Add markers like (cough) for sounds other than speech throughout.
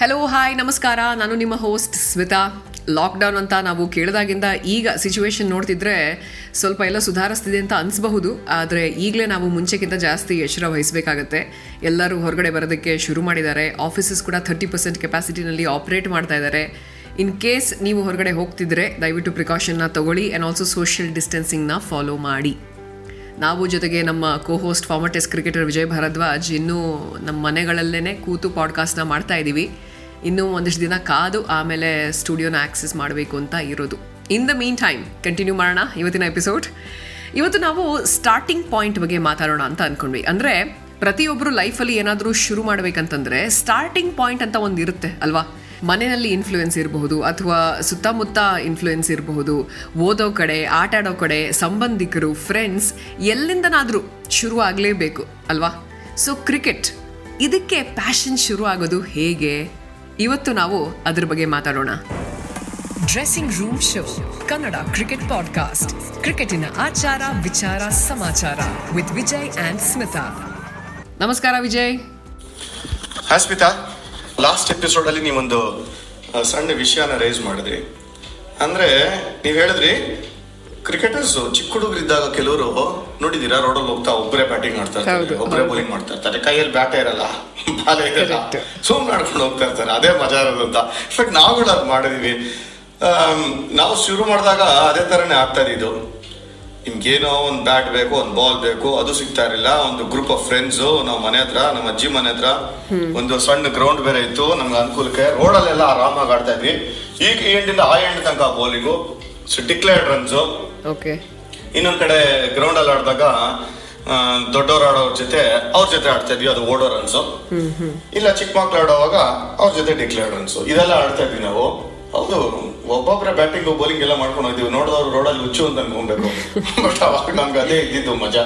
Hello hi ನಮಸ್ಕಾರ. ನಾನು ನಿಮ್ಮ ಹೋಸ್ಟ್ ಸ್ಮಿತಾ. ಲಾಕ್ಡೌನ್ ಅಂತ ನಾವು ಕೇಳಿದಾಗಿಂದ ಈಗ ಸಿಚುವೇಶನ್ ನೋಡ್ತಿದ್ರೆ ಸ್ವಲ್ಪ ಎಲ್ಲ ಸುಧಾರಿಸ್ತಿದೆ ಅಂತ ಅನಿಸ್ಬಹುದು. ಆದರೆ ಈಗಲೇ ನಾವು ಮುಂಚೆಗಿಂತ ಜಾಸ್ತಿ ಎಚ್ಚರ ವಹಿಸಬೇಕಾಗತ್ತೆ. ಎಲ್ಲರೂ ಹೊರಗಡೆ ಬರೋದಕ್ಕೆ ಶುರು ಮಾಡಿದ್ದಾರೆ. ಆಫೀಸಸ್ ಕೂಡ ಥರ್ಟಿ ಪರ್ಸೆಂಟ್ ಕೆಪಾಸಿಟಿನಲ್ಲಿ ಆಪ್ರೇಟ್ ಮಾಡ್ತಾ ಇದ್ದಾರೆ. ಇನ್ ಕೇಸ್ ನೀವು ಹೊರಗಡೆ ಹೋಗ್ತಿದ್ರೆ, ದಯವಿಟ್ಟು ಪ್ರಿಕಾಷನ್ನ ತಗೊಳ್ಳಿ ಆ್ಯಂಡ್ ಆಲ್ಸೋ ಸೋಷಿಯಲ್ ಡಿಸ್ಟೆನ್ಸಿಂಗ್ನ ಫಾಲೋ ಮಾಡಿ. ನಾವು ಜೊತೆಗೆ ನಮ್ಮ co host former test cricketer Vijay Bharadwaj ಇನ್ನೂ ನಮ್ಮ ಮನೆಗಳಲ್ಲೇ ಕೂತು ಪಾಡ್ಕಾಸ್ಟ್ನ ಮಾಡ್ತಾ ಇದ್ದೀವಿ ಇನ್ನೂ ಒಂದಿಷ್ಟು ದಿನ ಕಾದು ಆಮೇಲೆ ಸ್ಟುಡಿಯೋನ ಆಕ್ಸೆಸ್ ಮಾಡಬೇಕು ಅಂತ ಇರೋದು. In the mean time continue ಮಾಡೋಣ ಇವತ್ತಿನ ಎಪಿಸೋಡ್ ಇವತ್ತು ನಾವು ಸ್ಟಾರ್ಟಿಂಗ್ ಪಾಯಿಂಟ್ ಬಗ್ಗೆ ಮಾತಾಡೋಣ ಅಂತ ಅಂದ್ಕೊಂಡ್ವಿ ಅಂದರೆ ಪ್ರತಿಯೊಬ್ಬರು ಲೈಫಲ್ಲಿ ಏನಾದರೂ ಶುರು ಮಾಡಬೇಕಂತಂದರೆ ಸ್ಟಾರ್ಟಿಂಗ್ ಪಾಯಿಂಟ್ ಅಂತ ಒಂದು ಇರುತ್ತೆ, ಅಲ್ವಾ? ಮನೆಯಲ್ಲಿ ಇನ್ಫ್ಲೂಯೆನ್ಸ್ ಇರಬಹುದು, ಅಥವಾ ಸುತ್ತಮುತ್ತ ಇನ್ಫ್ಲೂಯೆನ್ಸ್ ಇರಬಹುದು, ಓದೋ ಕಡೆ ಆಟ ಆಡೋ ಕಡೆ, ಸಂಬಂಧಿಕರು ಫ್ರೆಂಡ್ಸ್ ಎಲ್ಲಿಂದನಾದರೂ ಶುರು ಆಗಲೇಬೇಕು, ಅಲ್ವಾ? ಸೊ ಕ್ರಿಕೆಟ್ ಇದಕ್ಕೆ ಪ್ಯಾಷನ್ ಶುರು ಆಗೋದು ಹೇಗೆ? ಇವತ್ತು ನಾವು ಅದ್ರ ಬಗ್ಗೆ ಮಾತಾಡೋಣ. Dressing room show Kannada cricket podcast ಕ್ರಿಕೆಟಿನ ಆಚಾರ ವಿಚಾರ ಸಮಾಚಾರ ವಿತ್ ವಿಜಯ್ ಅಂಡ್ ಸ್ಮಿತಾ ನಮಸ್ಕಾರ ವಿಜಯ್. ಹಾಯ್ ಸ್ಮಿತಾ ಲಾಸ್ಟ್ ಎಪಿಸೋಡಲ್ಲಿ ನೀವೊಂದು ಆ, ಸಣ್ಣ ವಿಷಯನ ರೈಸ್ ಮಾಡಿದ್ರಿ. ಅಂದ್ರೆ ನೀವು ಹೇಳಿದ್ರಿ ಕ್ರಿಕೆಟರ್ಸ್ ಚಿಕ್ಕ ಹುಡುಗರಿದ್ದಾಗ ಕೆಲವರು ನೋಡಿದೀರಾ? ರೋಡಲ್ಲಿ ಹೋಗ್ತಾ ಒಬ್ಬರೇ ಬ್ಯಾಟಿಂಗ್ ಮಾಡ್ತಾ ಇರ್ತಾರೆ ಒಬ್ಬರೇ ಬೌಲಿಂಗ್ ಮಾಡ್ತಾ ಇರ್ತಾರೆ. ಕೈಯಲ್ಲಿ ಬ್ಯಾಟ ಇರಲ್ಲ ಬಾಲೇ ಇರಲ್ಲ. Correct. ಮಾಡ್ಕೊಂಡು ಹೋಗ್ತಾ ಇರ್ತಾರೆ ಅದೇ ಮಜಾ ಇರೋದಂತ ಅಂತ. ಇನ್ಫ್ಯಾಕ್ಟ್ ಕೂಡ ಅದು ಮಾಡಿದೀವಿ. ನಾವು ಶುರು ಮಾಡಿದಾಗ ಅದೇ ಥರನೇ ಆಗ್ತಾ ಇದ್ದು ನಿಮ್ಗೇನೋ ಒಂದು ಬ್ಯಾಟ್ ಬೇಕು ಒಂದು ಬಾಲ್ ಬೇಕು ಅದು ಸಿಗ್ತಾ ಇರಲಿಲ್ಲ. ಒಂದು ಗ್ರೂಪ್ ಆಫ್ ಫ್ರೆಂಡ್ಸ್ ನಮ್ಮ ಮನೆ ಹತ್ರ ನಮ್ಮ ಅಜ್ಜಿ ಮನೆ ಹತ್ರ ಒಂದು ಸಣ್ಣ ಗ್ರೌಂಡ್ ಬೇರೆ ಇತ್ತು ನಮ್ಗೆ ಅನುಕೂಲಕ್ಕೆ. ರೋಡಲ್ಲೆಲ್ಲ ಆರಾಮಾಗಿ ಆಡ್ತಾ ಇದ್ವಿ. ಈಗ ಈ ಎಂಡಿಂದ ಆ ಎಂಡ್ ತನಕ ಬೌಲಿಂಗು ಡಿಕ್ಲೇರ್ಡ್ ರನ್ಸು ಓಕೆ ಇನ್ನೊಂದ್ ಕಡೆ ಗ್ರೌಂಡ್ ಅಲ್ಲಿ ಆಡಿದಾಗ ದೊಡ್ಡವ್ರು ಆಡೋರ್ ಜೊತೆ ಅವ್ರ ಜೊತೆ ಆಡ್ತಾ ಇದ್ವಿ ಅದು ಓಡೋ ರನ್ಸು ಇಲ್ಲ ಚಿಕ್ಕ ಮಕ್ಳು ಆಡೋವಾಗ ಅವ್ರ ಜೊತೆ ಡಿಕ್ಲೇರ್ಡ್ ರನ್ಸು ಇದೆಲ್ಲ ಆಡ್ತಾ ಇದ್ವಿ ನಾವು. ಹೌದು ಒಬ್ಬೊಬ್ರೆ ಬ್ಯಾಟಿಂಗ್ ಬೌಲಿಂಗ್ ಎಲ್ಲ ಮಾಡ್ಕೊಂಡು ಹೋಗ್ತೀವಿ ನೋಡಿದವ್ರು ರೋಡಲ್ಲಿ ಹುಚ್ಚು ಅಂತ ಅನ್ಕೊಬೇಕು. (laughs) ಬಟ್ ಅವಾಗ ನಮ್ಗೆ ಅದೇ ಇದ್ದಿದ್ದು ಮಜಾ.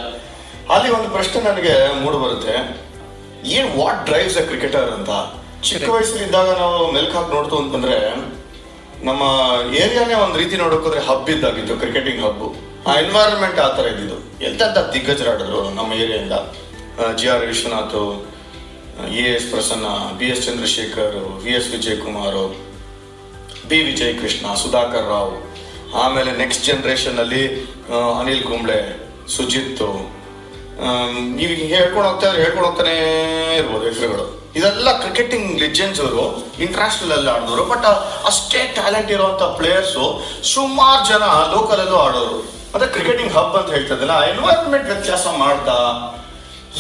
ಅಲ್ಲಿ ಒಂದು ಪ್ರಶ್ನೆ ನನಗೆ ಮೂಡು ಬರುತ್ತೆ. ಏನ್ ವಾಟ್ ಡ್ರೈವ್ಸ್ ಅ ಕ್ರಿಕೆಟರ್ ಅಂತ? ಚಿಕ್ಕ ವಯಸ್ಸಲ್ಲಿದ್ದಾಗ ನಾವು ಮೆಲ್ಕ್ ಹಾಕಿ ನೋಡ್ತು ಅಂತಂದ್ರೆ ನಮ್ಮ ಏರಿಯಾನೇ ಒಂದು ರೀತಿ ನೋಡೋಕೋದ್ರೆ ಹಬ್ ಇದ್ದಾಗಿತ್ತು ಕ್ರಿಕೆಟಿಂಗ್ ಹಬ್ ಆ ಎನ್ವೈರನ್ಮೆಂಟ್ ಆ ಥರ ಇದ್ದಿದ್ದು. ಎಂತೆಂಥ ದಿಗ್ಗಜರು ಆಡಿದ್ರು ನಮ್ಮ ಏರಿಯಿಂದ. G R Vishwanath A S Prasanna, B S Chandrasekhar, V S Vijay Kumar B Vijay Krishna Sudhakar Rao, ಆಮೇಲೆ ನೆಕ್ಸ್ಟ್ ಜನರೇಷನ್ ಅಲ್ಲಿ ಅನಿಲ್ ಕುಂಬ್ಳೆ, ಸುಜಿತ್ ನೀವು ಹೇಳ್ಕೊಂಡು ಹೋಗ್ತಾ ಹೇಳ್ಕೊಂಡು ಹೋಗ್ತಾನೆ ಇರ್ಬೋದು ಹೆಸರುಗಳು. ಇದೆಲ್ಲ ಕ್ರಿಕೆಟಿಂಗ್ ಲೆಜೆಂಡ್ಸ್ ಅವರು ಇಂಟರ್ನ್ಯಾಷನಲ್ ಅಲ್ಲಿ ಆಡಿದವರು ಬಟ್ ಅಷ್ಟೇ ಟ್ಯಾಲೆಂಟ್ ಇರುವಂತ ಪ್ಲೇಯರ್ಸು ಸುಮಾರು ಜನ ಲೋಕಲ್ ಅಲ್ಲೂ ಆಡೋರು. ಮತ್ತೆ ಕ್ರಿಕೆಟಿಂಗ್ ಹಬ್ ಅಂತ ಹೇಳ್ತದಲ್ಲ ಇದ್ದಲ್ಲ ಎನ್ವೈರನ್ಮೆಂಟ್ ವ್ಯತ್ಯಾಸ ಮಾಡ್ತಾ